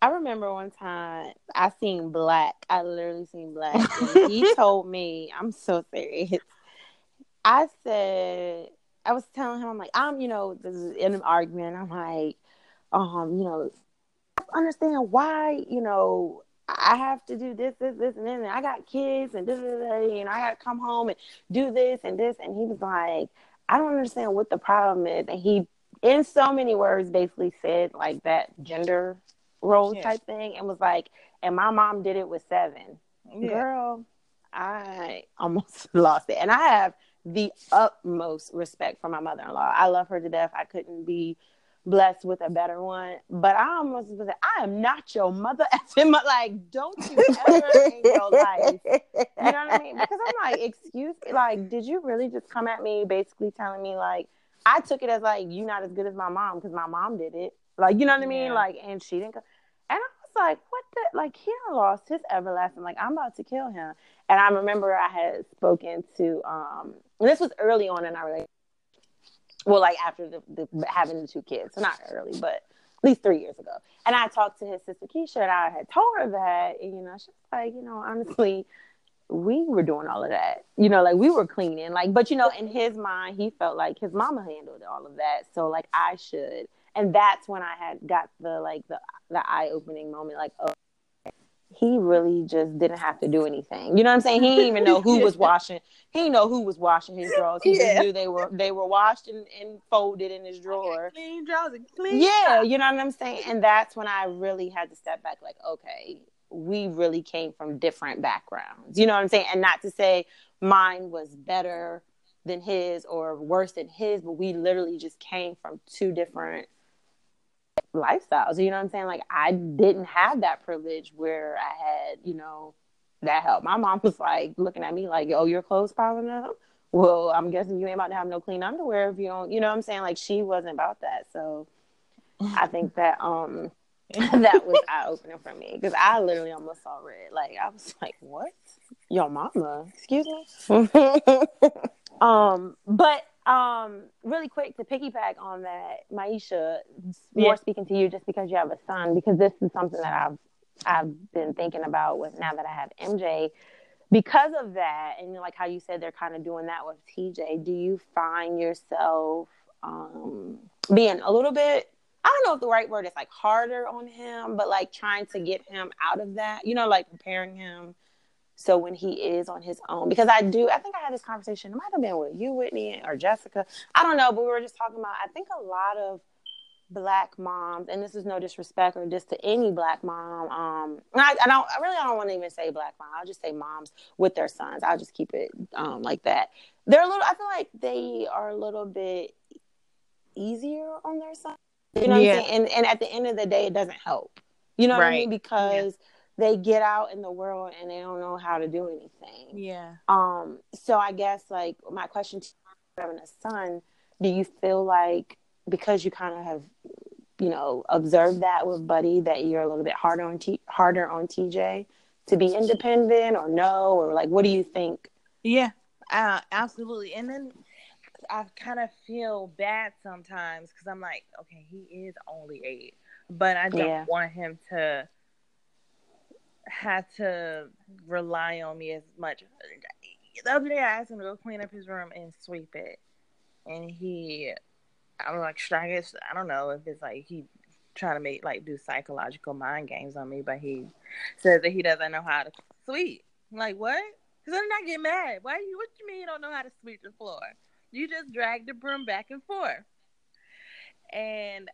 I remember one time I seen Black. I literally seen Black. he told me, I'm so serious. I said, I was telling him, I'm like, I'm, you know, this is in an argument. I'm like, um, you know, understand why, you know, I have to do this, this, this, and then I got kids and this, this, this, and I got to come home and do this and this. And he was like, I don't understand what the problem is. And he, in so many words, basically said like that gender role yeah. type thing and was like, and my mom did it with seven. Yeah. Girl, I almost lost it. And I have the utmost respect for my mother in law. I love her to death. I couldn't be blessed with a better one. But I almost was like, I am not your mother effing like, don't you ever in your life. You know what I mean? Because I'm like, excuse me, like, did you really just come at me basically telling me like I took it as like you not as good as my mom because my mom did it. Like, you know what I mean? Yeah. Like, and she didn't. Go. And I was like, what the? Like, he lost his everlasting. Like, I'm about to kill him. And I remember I had spoken to, um, this was early on in our relationship. Well, like after the, the having the two kids. So not early, but at least three years ago. And I talked to his sister Keisha and I had told her that, and, you know, she's like, you know, honestly, we were doing all of that. You know, like we were cleaning. Like, but you know, in his mind, he felt like his mama handled all of that. So like I should and that's when I had got the like the the eye opening moment, like oh, he really just didn't have to do anything. You know what I'm saying? He didn't even know who was washing. He didn't know who was washing his drawers. He yeah. just knew they were they were washed and, and folded in his drawer. Clean drawers and clean. Yeah, you know what I'm saying. And that's when I really had to step back. Like, okay, we really came from different backgrounds. You know what I'm saying? And not to say mine was better than his or worse than his, but we literally just came from two different lifestyles. You know what I'm saying? Like I didn't have that privilege where I had, you know, that help. My mom was like looking at me like, "Oh, your clothes piling up." Well, I'm guessing you ain't about to have no clean underwear if you don't. You know what I'm saying? Like she wasn't about that. So I think that um that was eye opening for me because I literally almost saw red. Like I was like, "What? Your mama? Excuse me." um, but um, really quick to piggyback on that, Maisha, more yeah. speaking to you just because you have a son, because this is something that I've I've been thinking about with now that I have MJ. Because of that, and like how you said they're kind of doing that with TJ, do you find yourself um, being a little bit I don't know if the right word is like harder on him, but like trying to get him out of that, you know, like preparing him so when he is on his own, because I do, I think I had this conversation. It might have been with you, Whitney, or Jessica. I don't know, but we were just talking about. I think a lot of black moms, and this is no disrespect or just to any black mom. Um, I, I don't, I really don't want to even say black mom. I'll just say moms with their sons. I'll just keep it um, like that. They're a little. I feel like they are a little bit easier on their sons. You know yeah. what I'm saying? And and at the end of the day, it doesn't help. You know right. what I mean? Because yeah. They get out in the world and they don't know how to do anything. Yeah. Um. So I guess like my question to having a son, do you feel like because you kind of have you know observed that with Buddy that you're a little bit harder on T- harder on TJ to be independent or no or like what do you think? Yeah. Uh, absolutely. And then I kind of feel bad sometimes because I'm like, okay, he is only eight, but I don't yeah. want him to have to rely on me as much. The other day, I asked him to go clean up his room and sweep it, and he, I'm like, should I guess I don't know if it's like he trying to make like do psychological mind games on me, but he says that he doesn't know how to sweep. I'm like what? Because I'm not getting mad. Why you? What you mean you don't know how to sweep the floor? You just drag the broom back and forth. And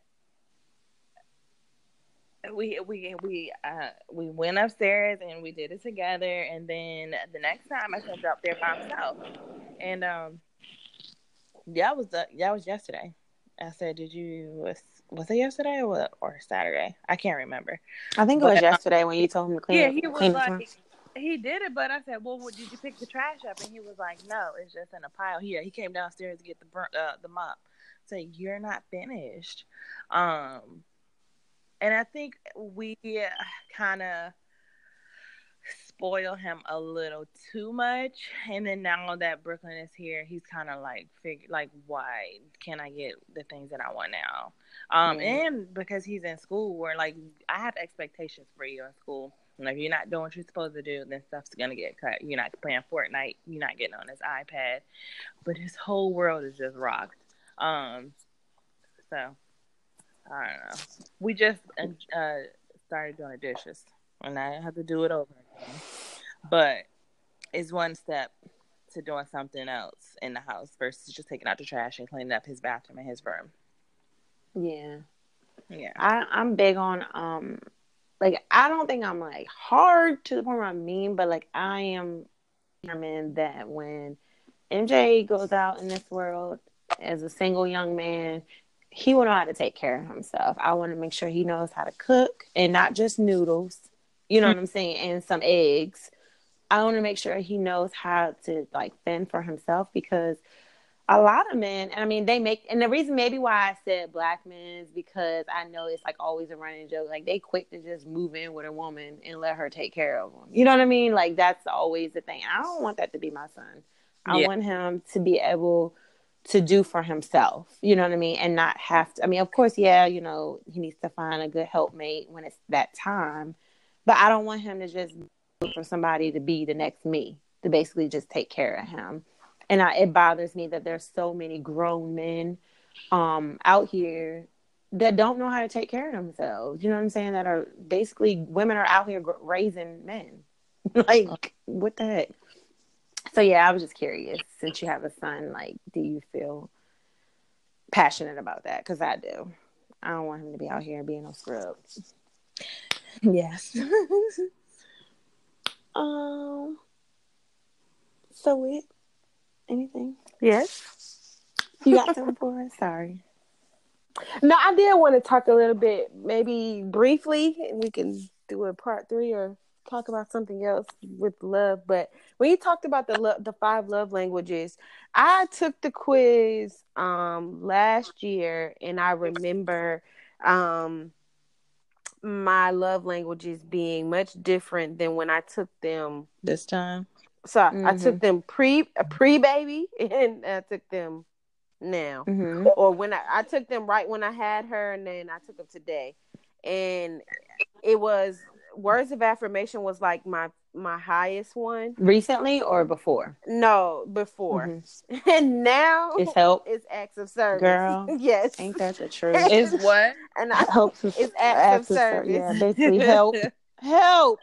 we we we uh we went upstairs and we did it together and then the next time I sent up there by myself. And um that was the that was yesterday. I said, Did you was was it yesterday or or Saturday? I can't remember. I think it was but, um, yesterday um, when you told him to clean Yeah, he was like he did it, but I said, "Well, what, did you pick the trash up?" And he was like, "No, it's just in a pile here." He came downstairs to get the uh, the mop. Say, so "You're not finished," um, and I think we kind of spoil him a little too much. And then now that Brooklyn is here, he's kind of like figure like, why can I get the things that I want now? Um, mm-hmm. and because he's in school, where like I have expectations for you in school and if you're not doing what you're supposed to do, then stuff's gonna get cut. You're not playing Fortnite. You're not getting on his iPad. But his whole world is just rocked. Um, so I don't know. We just uh, started doing the dishes, and I have to do it over again. But it's one step to doing something else in the house versus just taking out the trash and cleaning up his bathroom and his room. Yeah. Yeah. I, I'm big on um like I don't think I'm like hard to the point where I'm mean, but like I am determined that when MJ goes out in this world as a single young man, he will know how to take care of himself. I want to make sure he knows how to cook and not just noodles. You know mm-hmm. what I'm saying? And some eggs. I want to make sure he knows how to like fend for himself because a lot of men, and I mean, they make, and the reason maybe why I said black men is because I know it's like always a running joke. Like they quick to just move in with a woman and let her take care of them. You know what I mean? Like that's always the thing. I don't want that to be my son. I yeah. want him to be able to do for himself. You know what I mean? And not have to. I mean, of course, yeah, you know, he needs to find a good helpmate when it's that time. But I don't want him to just look for somebody to be the next me to basically just take care of him and I, it bothers me that there's so many grown men um, out here that don't know how to take care of themselves. You know what I'm saying? That are basically women are out here raising men. like what the heck? So yeah, I was just curious. Since you have a son, like, do you feel passionate about that? Because I do. I don't want him to be out here being a scrub. Yes. um. So it anything? Yes. You got something for us? Sorry. No, I did want to talk a little bit, maybe briefly, and we can do a part three or talk about something else with love. But when you talked about the lo- the five love languages, I took the quiz um last year, and I remember um my love languages being much different than when I took them this time. So mm-hmm. I took them pre a pre baby and I took them now. Mm-hmm. Or when I, I took them right when I had her and then I took them today. And it was words of affirmation was like my my highest one. Recently or before? No, before. Mm-hmm. And now it's help. It's acts of service. Girl. yes. Ain't that the truth? is what? And I hope it's acts, acts of, service. Of, yeah, basically help. help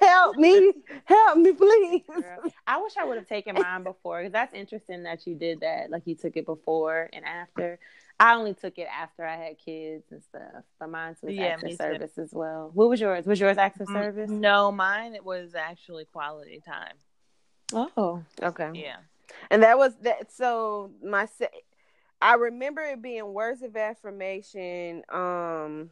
help me help me please Girl, i wish i would have taken mine before because that's interesting that you did that like you took it before and after I only took it after I had kids and stuff, but mine was Yeah, acts me of too. service as well. What was yours? Was yours acts of Mm, service? No, mine it was actually quality time. Oh, Okay. Yeah. And that was that. So my, se- I remember it being words of affirmation, um,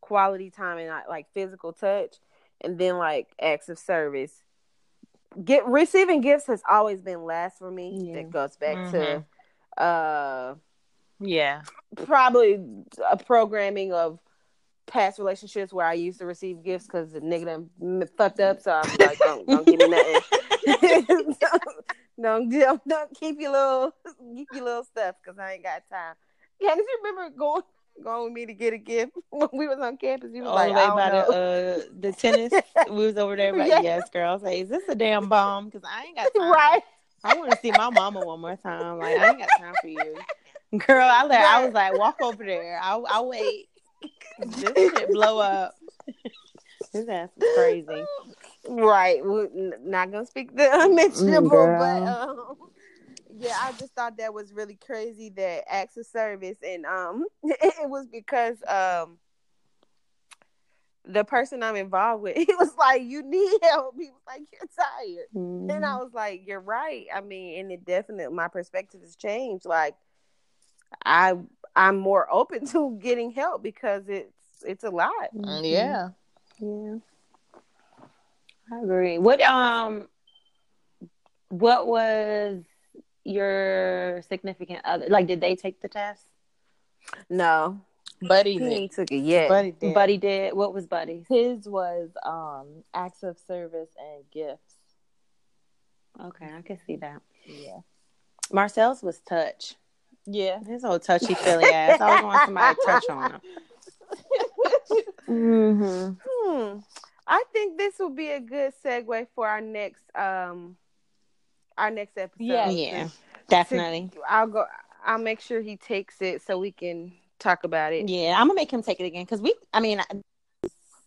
quality time, and like- like physical touch, and then like acts of service. Get receiving gifts has always been last for me. Yeah. That goes back Mhm. to, uh, Yeah. probably a programming of past relationships where I used to receive gifts because the nigga done fucked up. So I'm like, don't, don't give me nothing. don't, don't, don't keep your little keep your little stuff because I ain't got time. Yeah, you remember going going with me to get a gift when we was on campus? You was all like, the way by know. the uh the tennis. we was over there. Yeah. yes, girls. Like, is this a damn bomb? Because I ain't got time. right. I want to see my mama one more time. Like, I ain't got time for you, girl. I let. I was like, walk over there. I'll, I'll wait. this shit blow up. His ass is crazy. Right. Well, n- not gonna speak the unmentionable, girl. but um, yeah, I just thought that was really crazy that acts of service, and um, it was because um, the person I'm involved with, he was like, "You need help." He was like, "You're tired," Mm-hmm. and I was like, "You're right." I mean, and it definitely my perspective has changed. Like, I I'm more open to getting help because it's it's a lot. Mhm. Yeah. Yeah. I agree. What um what was your significant other like did they take the test? No, Buddy he did. took it yet. Buddy did. Buddy did. What was Buddy? His was um acts of service and gifts. Okay, I can see that. Yeah. Marcel's was touch. Yeah. His whole touchy feely ass. I always want somebody to touch on him. Mm-hmm. Hmm. I think this will be a good segue for our next um our next episode. Yeah. Yeah, definitely. I'll go I'll make sure he takes it so we can talk about it. Yeah, I'm gonna make him take it again because we. I mean, I-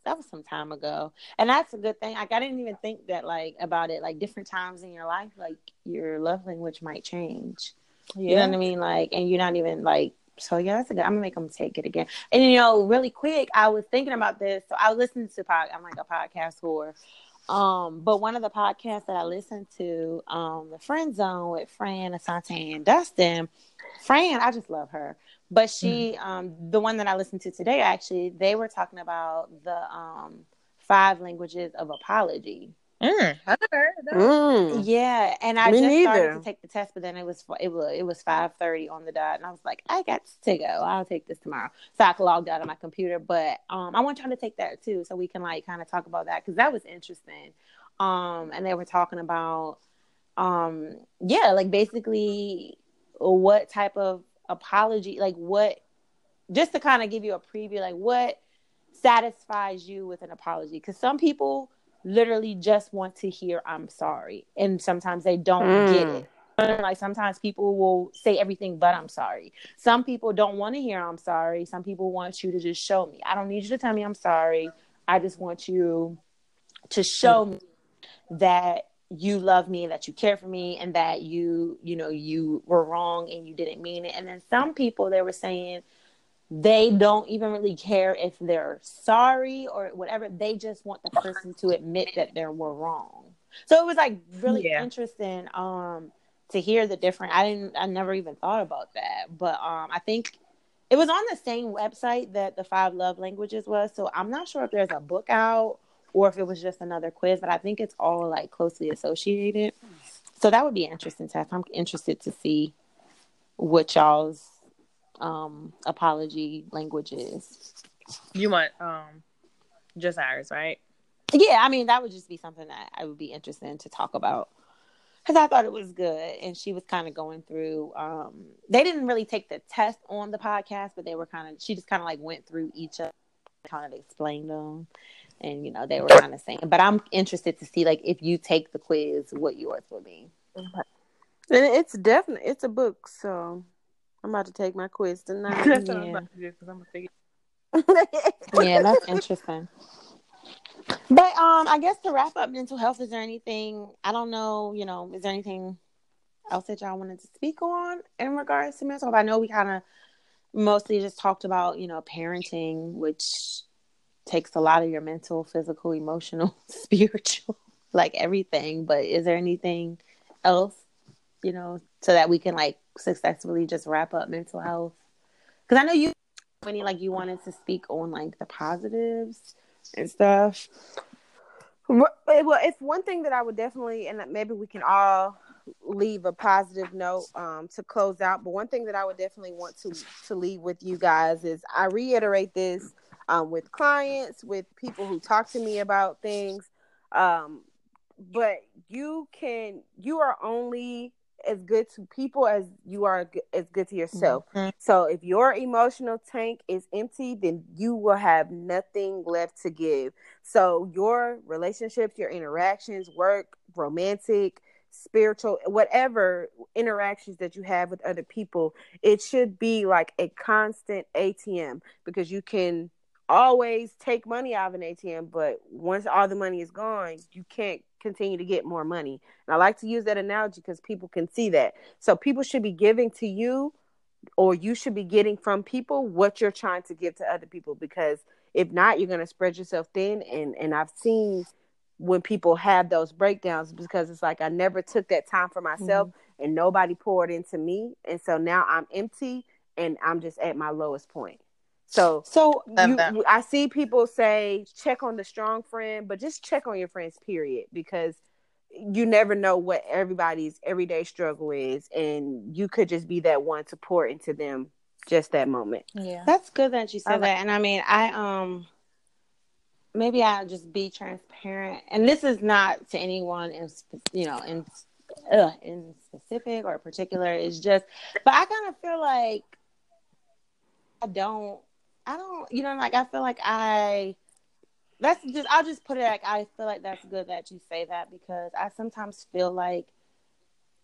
that was some time ago, and that's a good thing. Like, I didn't even think that like about it. Like different times in your life, like your love language might change. You know what I mean? Like, and you're not even like. So yeah, that's a good. I'm gonna make him take it again. And you know, really quick, I was thinking about this. So I listened to pod. I'm like a podcast whore. Um, but one of the podcasts that I listened to, um, the Friend Zone with Fran, Assante, and Dustin. Fran, I just love her. But she, um, the one that I listened to today, actually, they were talking about the um five languages of apology. Mm, I never heard that. Mm. Yeah, and I Me just started neither. to take the test, but then it was it was it was five thirty on the dot, and I was like, I got to go. I'll take this tomorrow. So I logged out of my computer, but um, I want y'all to take that too, so we can like kind of talk about that because that was interesting. Um, and they were talking about um, yeah, like basically what type of apology, like what, just to kind of give you a preview, like what satisfies you with an apology, because some people literally just want to hear I'm sorry. And sometimes they don't Mm. get it. Like sometimes people will say everything but I'm sorry. Some people don't want to hear I'm sorry. Some people want you to just show me. I don't need you to tell me I'm sorry. I just want you to show me that you love me, and that you care for me, and that you, you know, you were wrong and you didn't mean it. And then some people they were saying they don't even really care if they're sorry or whatever. They just want the person to admit that they were wrong. So it was like really Yeah. interesting um to hear the different I didn't I never even thought about that. But um I think it was on the same website that the five love languages was. So I'm not sure if there's a book out or if it was just another quiz, but I think it's all like closely associated. So that would be an interesting test. I'm interested to see what y'all's um apology language is. You want um just ours, right? Yeah, I mean that would just be something that I would be interested in to talk about because I thought it was good, and she was kind of going through. Um, they didn't really take the test on the podcast, but they were kind of. She just kind of like went through each of, kind of explained them, and you know they were kind of saying. But I'm interested to see like if you take the quiz, what yours will be. And it's definitely it's a book, so I'm about to take my quiz tonight. That's what I'm about to do because I'm gonna figure. yeah, that's interesting. But um, I guess to wrap up mental health, is there anything I don't know? You know, is there anything else that y'all wanted to speak on in regards to mental health? I know we kind of mostly just talked about, you know, parenting, which takes a lot of your mental, physical, emotional, spiritual, like everything. But is there anything else, you know, so that we can like successfully just wrap up mental health? Because I know you, any like you wanted to speak on like the positives and stuff. Well, it's one thing that I would definitely, and maybe we can all leave a positive note um, to close out. But one thing that I would definitely want to to leave with you guys is I reiterate this um, with clients, with people who talk to me about things. Um, but you can, you are only as good to people as you are as good to yourself. Mm-hmm. So if your emotional tank is empty, then you will have nothing left to give. So your relationships, your interactions, work, romantic, spiritual, whatever interactions that you have with other people, it should be like a constant ATM because you can always take money out of an ATM, but once all the money is gone, you can't continue to get more money. And I like to use that analogy because people can see that. So people should be giving to you or you should be getting from people what you're trying to give to other people because if not you're going to spread yourself thin and and I've seen when people have those breakdowns because it's like I never took that time for myself mm-hmm. and nobody poured into me and so now I'm empty and I'm just at my lowest point. So, so you, I see people say check on the strong friend, but just check on your friends, period, because you never know what everybody's everyday struggle is, and you could just be that one to pour into them just that moment. Yeah, that's good that you said like- that. And I mean, I um, maybe I'll just be transparent, and this is not to anyone in you know in uh, in specific or particular. It's just, but I kind of feel like I don't I don't, you know, like I feel like I. That's just. I'll just put it like I feel like that's good that you say that because I sometimes feel like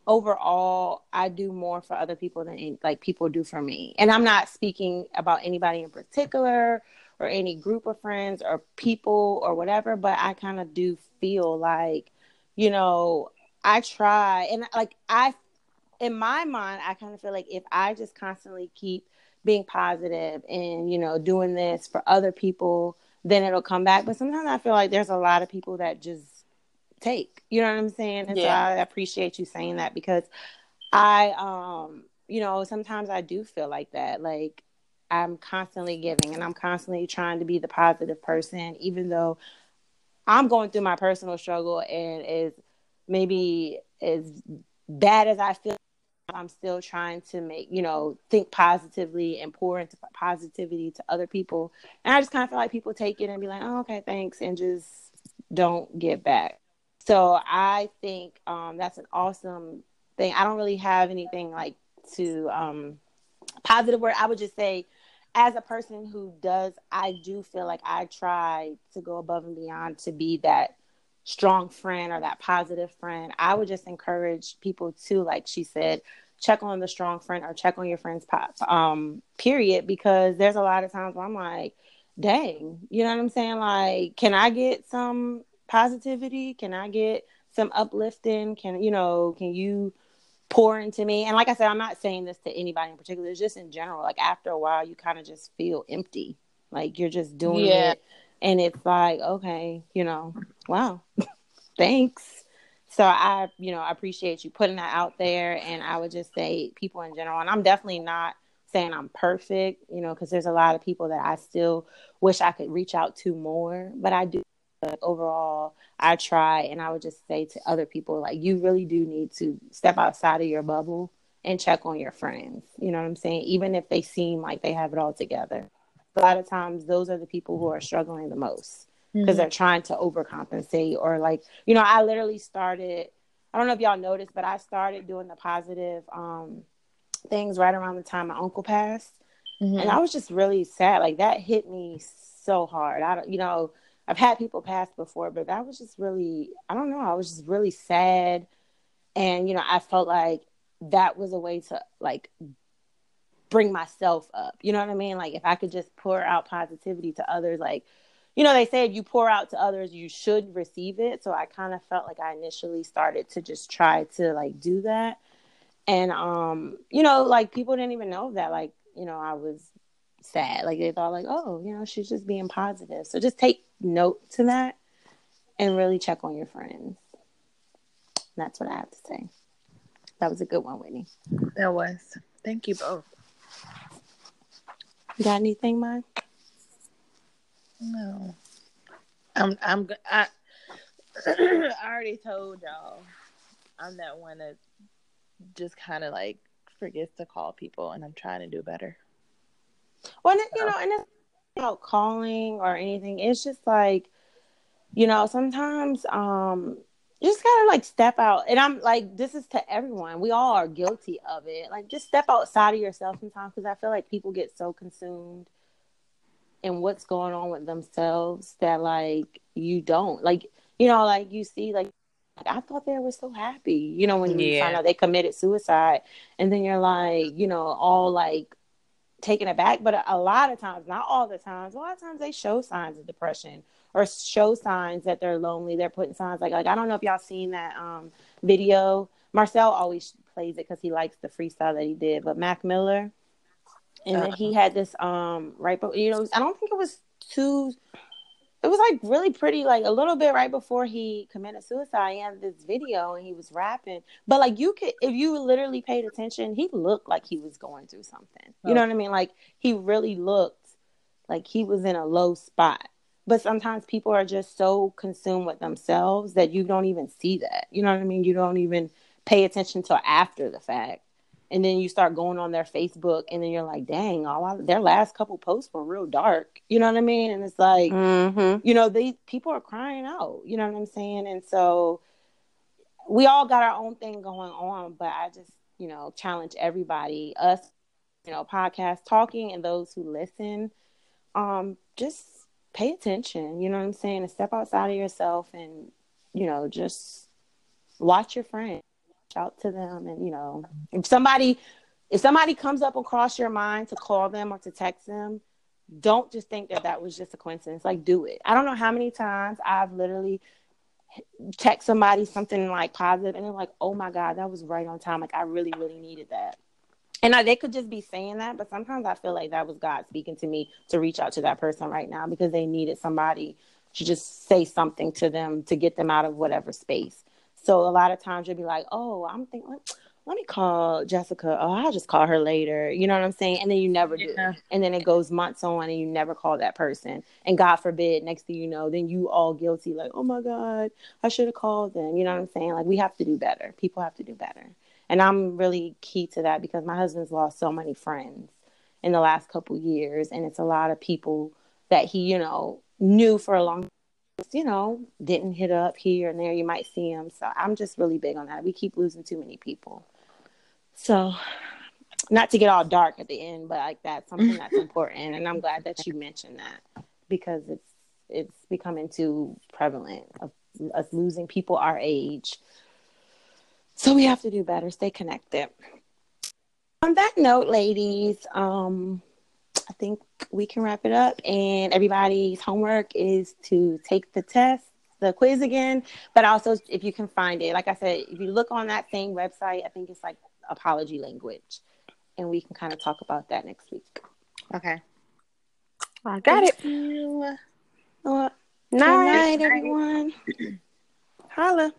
overall I do more for other people than like people do for me, and I'm not speaking about anybody in particular or any group of friends or people or whatever, but I kind of do feel like, you know, I try and like I in my mind, I kind of feel like if I just constantly keep being positive and you know doing this for other people then it'll come back. But sometimes i feel like there's a lot of people that just take you know what i'm saying? And yeah. so i appreciate you saying that because i um you know sometimes i do feel like that. Like i'm constantly giving and i'm constantly trying to be the positive person even though i'm going through my personal struggle and is maybe as bad as i feel I'm still trying to make, you know, think positively and pour into positivity to other people. And I just kind of feel like people take it and be like, oh, okay, thanks, and just don't get back. So I think um, that's an awesome thing. I don't really have anything like to um, positive word. I would just say, as a person who does, I do feel like I try to go above and beyond to be that strong friend or that positive friend. I would just encourage people to, like she said, check on the strong friend or check on your friend's pop, um, period, because there's a lot of times where I'm like, dang, you know what I'm saying? Like, can I get some positivity? Can I get some uplifting? Can, you know, can you pour into me? And like I said, I'm not saying this to anybody in particular, it's just in general. Like, after a while, you kind of just feel empty. Like, you're just doing yeah. it. And it's like, okay, you know, wow, thanks so I, you know, I appreciate you putting that out there. And I would just say people in general, and I'm definitely not saying I'm perfect, you know, because there's a lot of people that I still wish I could reach out to more, but I do. But overall, I try, and I would just say to other people, like, you really do need to step outside of your bubble and check on your friends. You know what I'm saying? Even if they seem like they have it all together. A lot of times, those are the people who are struggling the most because mm-hmm. they're trying to overcompensate or like you know i literally started i don't know if y'all noticed but i started doing the positive um things right around the time my uncle passed mm-hmm. and i was just really sad like that hit me so hard i don't you know i've had people pass before but that was just really i don't know i was just really sad and you know i felt like that was a way to like bring myself up you know what i mean like if i could just pour out positivity to others like you know, they said you pour out to others, you should receive it. So I kind of felt like I initially started to just try to like do that. And um, you know, like people didn't even know that like, you know, I was sad. Like they thought like, oh, you know, she's just being positive. So just take note to that and really check on your friends. That's what I have to say. That was a good one, Whitney. That was. Thank you both. You got anything, Mike? No. I'm I'm I I already told y'all I'm that one that just kind of like forgets to call people and I'm trying to do better. Well, you know, and it's about calling or anything. It's just like, you know, sometimes um you just gotta like step out. And I'm like, this is to everyone. We all are guilty of it. Like, just step outside of yourself sometimes because I feel like people get so consumed in what's going on with themselves that like you don't like you know like you see like I thought they were so happy, you know, when you find out they committed suicide, and then you're like, you know, all like taken aback. But a, a lot of times, not all the times, a lot of times they show signs of depression or show signs that they're lonely. They're putting signs like like I don't know if y'all seen that um video. Marcel always plays it because he likes the freestyle that he did, but Mac Miller, and uh-huh. he had this um right, but you know I don't think it was too. It was like really pretty, like a little bit right before he committed suicide. He had this video and he was rapping, but like you could, if you literally paid attention, he looked like he was going through something. You oh. know what I mean? Like he really looked like he was in a low spot but sometimes people are just so consumed with themselves that you don't even see that. You know what I mean? You don't even pay attention till after the fact. And then you start going on their Facebook and then you're like, dang, all I, their last couple posts were real dark. You know what I mean? And it's like, mm-hmm. you know, these people are crying out. You know what I'm saying? And so we all got our own thing going on, but I just, you know, challenge everybody, us, you know, podcast talking and those who listen, um, just pay attention, you know what I'm saying? And step outside of yourself and, you know, just watch your friends, Watch out to them. And, you know, if somebody, if somebody comes up across your mind to call them or to text them, don't just think that that was just a coincidence. Like, do it. I don't know how many times I've literally text somebody something like positive and they're like, oh my God, that was right on time. Like, I really, really needed that. And I, they could just be saying that, but sometimes I feel like that was God speaking to me to reach out to that person right now because they needed somebody to just say something to them to get them out of whatever space. So a lot of times you'll be like, "Oh, I'm thinking, let me call Jessica. Oh, I'll just call her later." You know what I'm saying? And then you never do. Yeah. And then it goes months on, and you never call that person. And God forbid, next thing you know, then you all guilty, like, "Oh my God, I should have called them." You know what I'm saying? Like we have to do better. People have to do better. And I'm really key to that because my husband's lost so many friends in the last couple years. And it's a lot of people that he, you know, knew for a long time, you know, didn't hit up here and there. You might see him. So I'm just really big on that. We keep losing too many people. So not to get all dark at the end, but like that's something that's important. And I'm glad that you mentioned that because it's it's becoming too prevalent of us losing people our age so we have to do better, stay connected. On that note, ladies, um, I think we can wrap it up. And everybody's homework is to take the test, the quiz again. But also, if you can find it, like I said, if you look on that same website, I think it's like apology language. And we can kind of talk about that next week. Okay. I got Thank it. You. Well, night, night, everyone. Holla.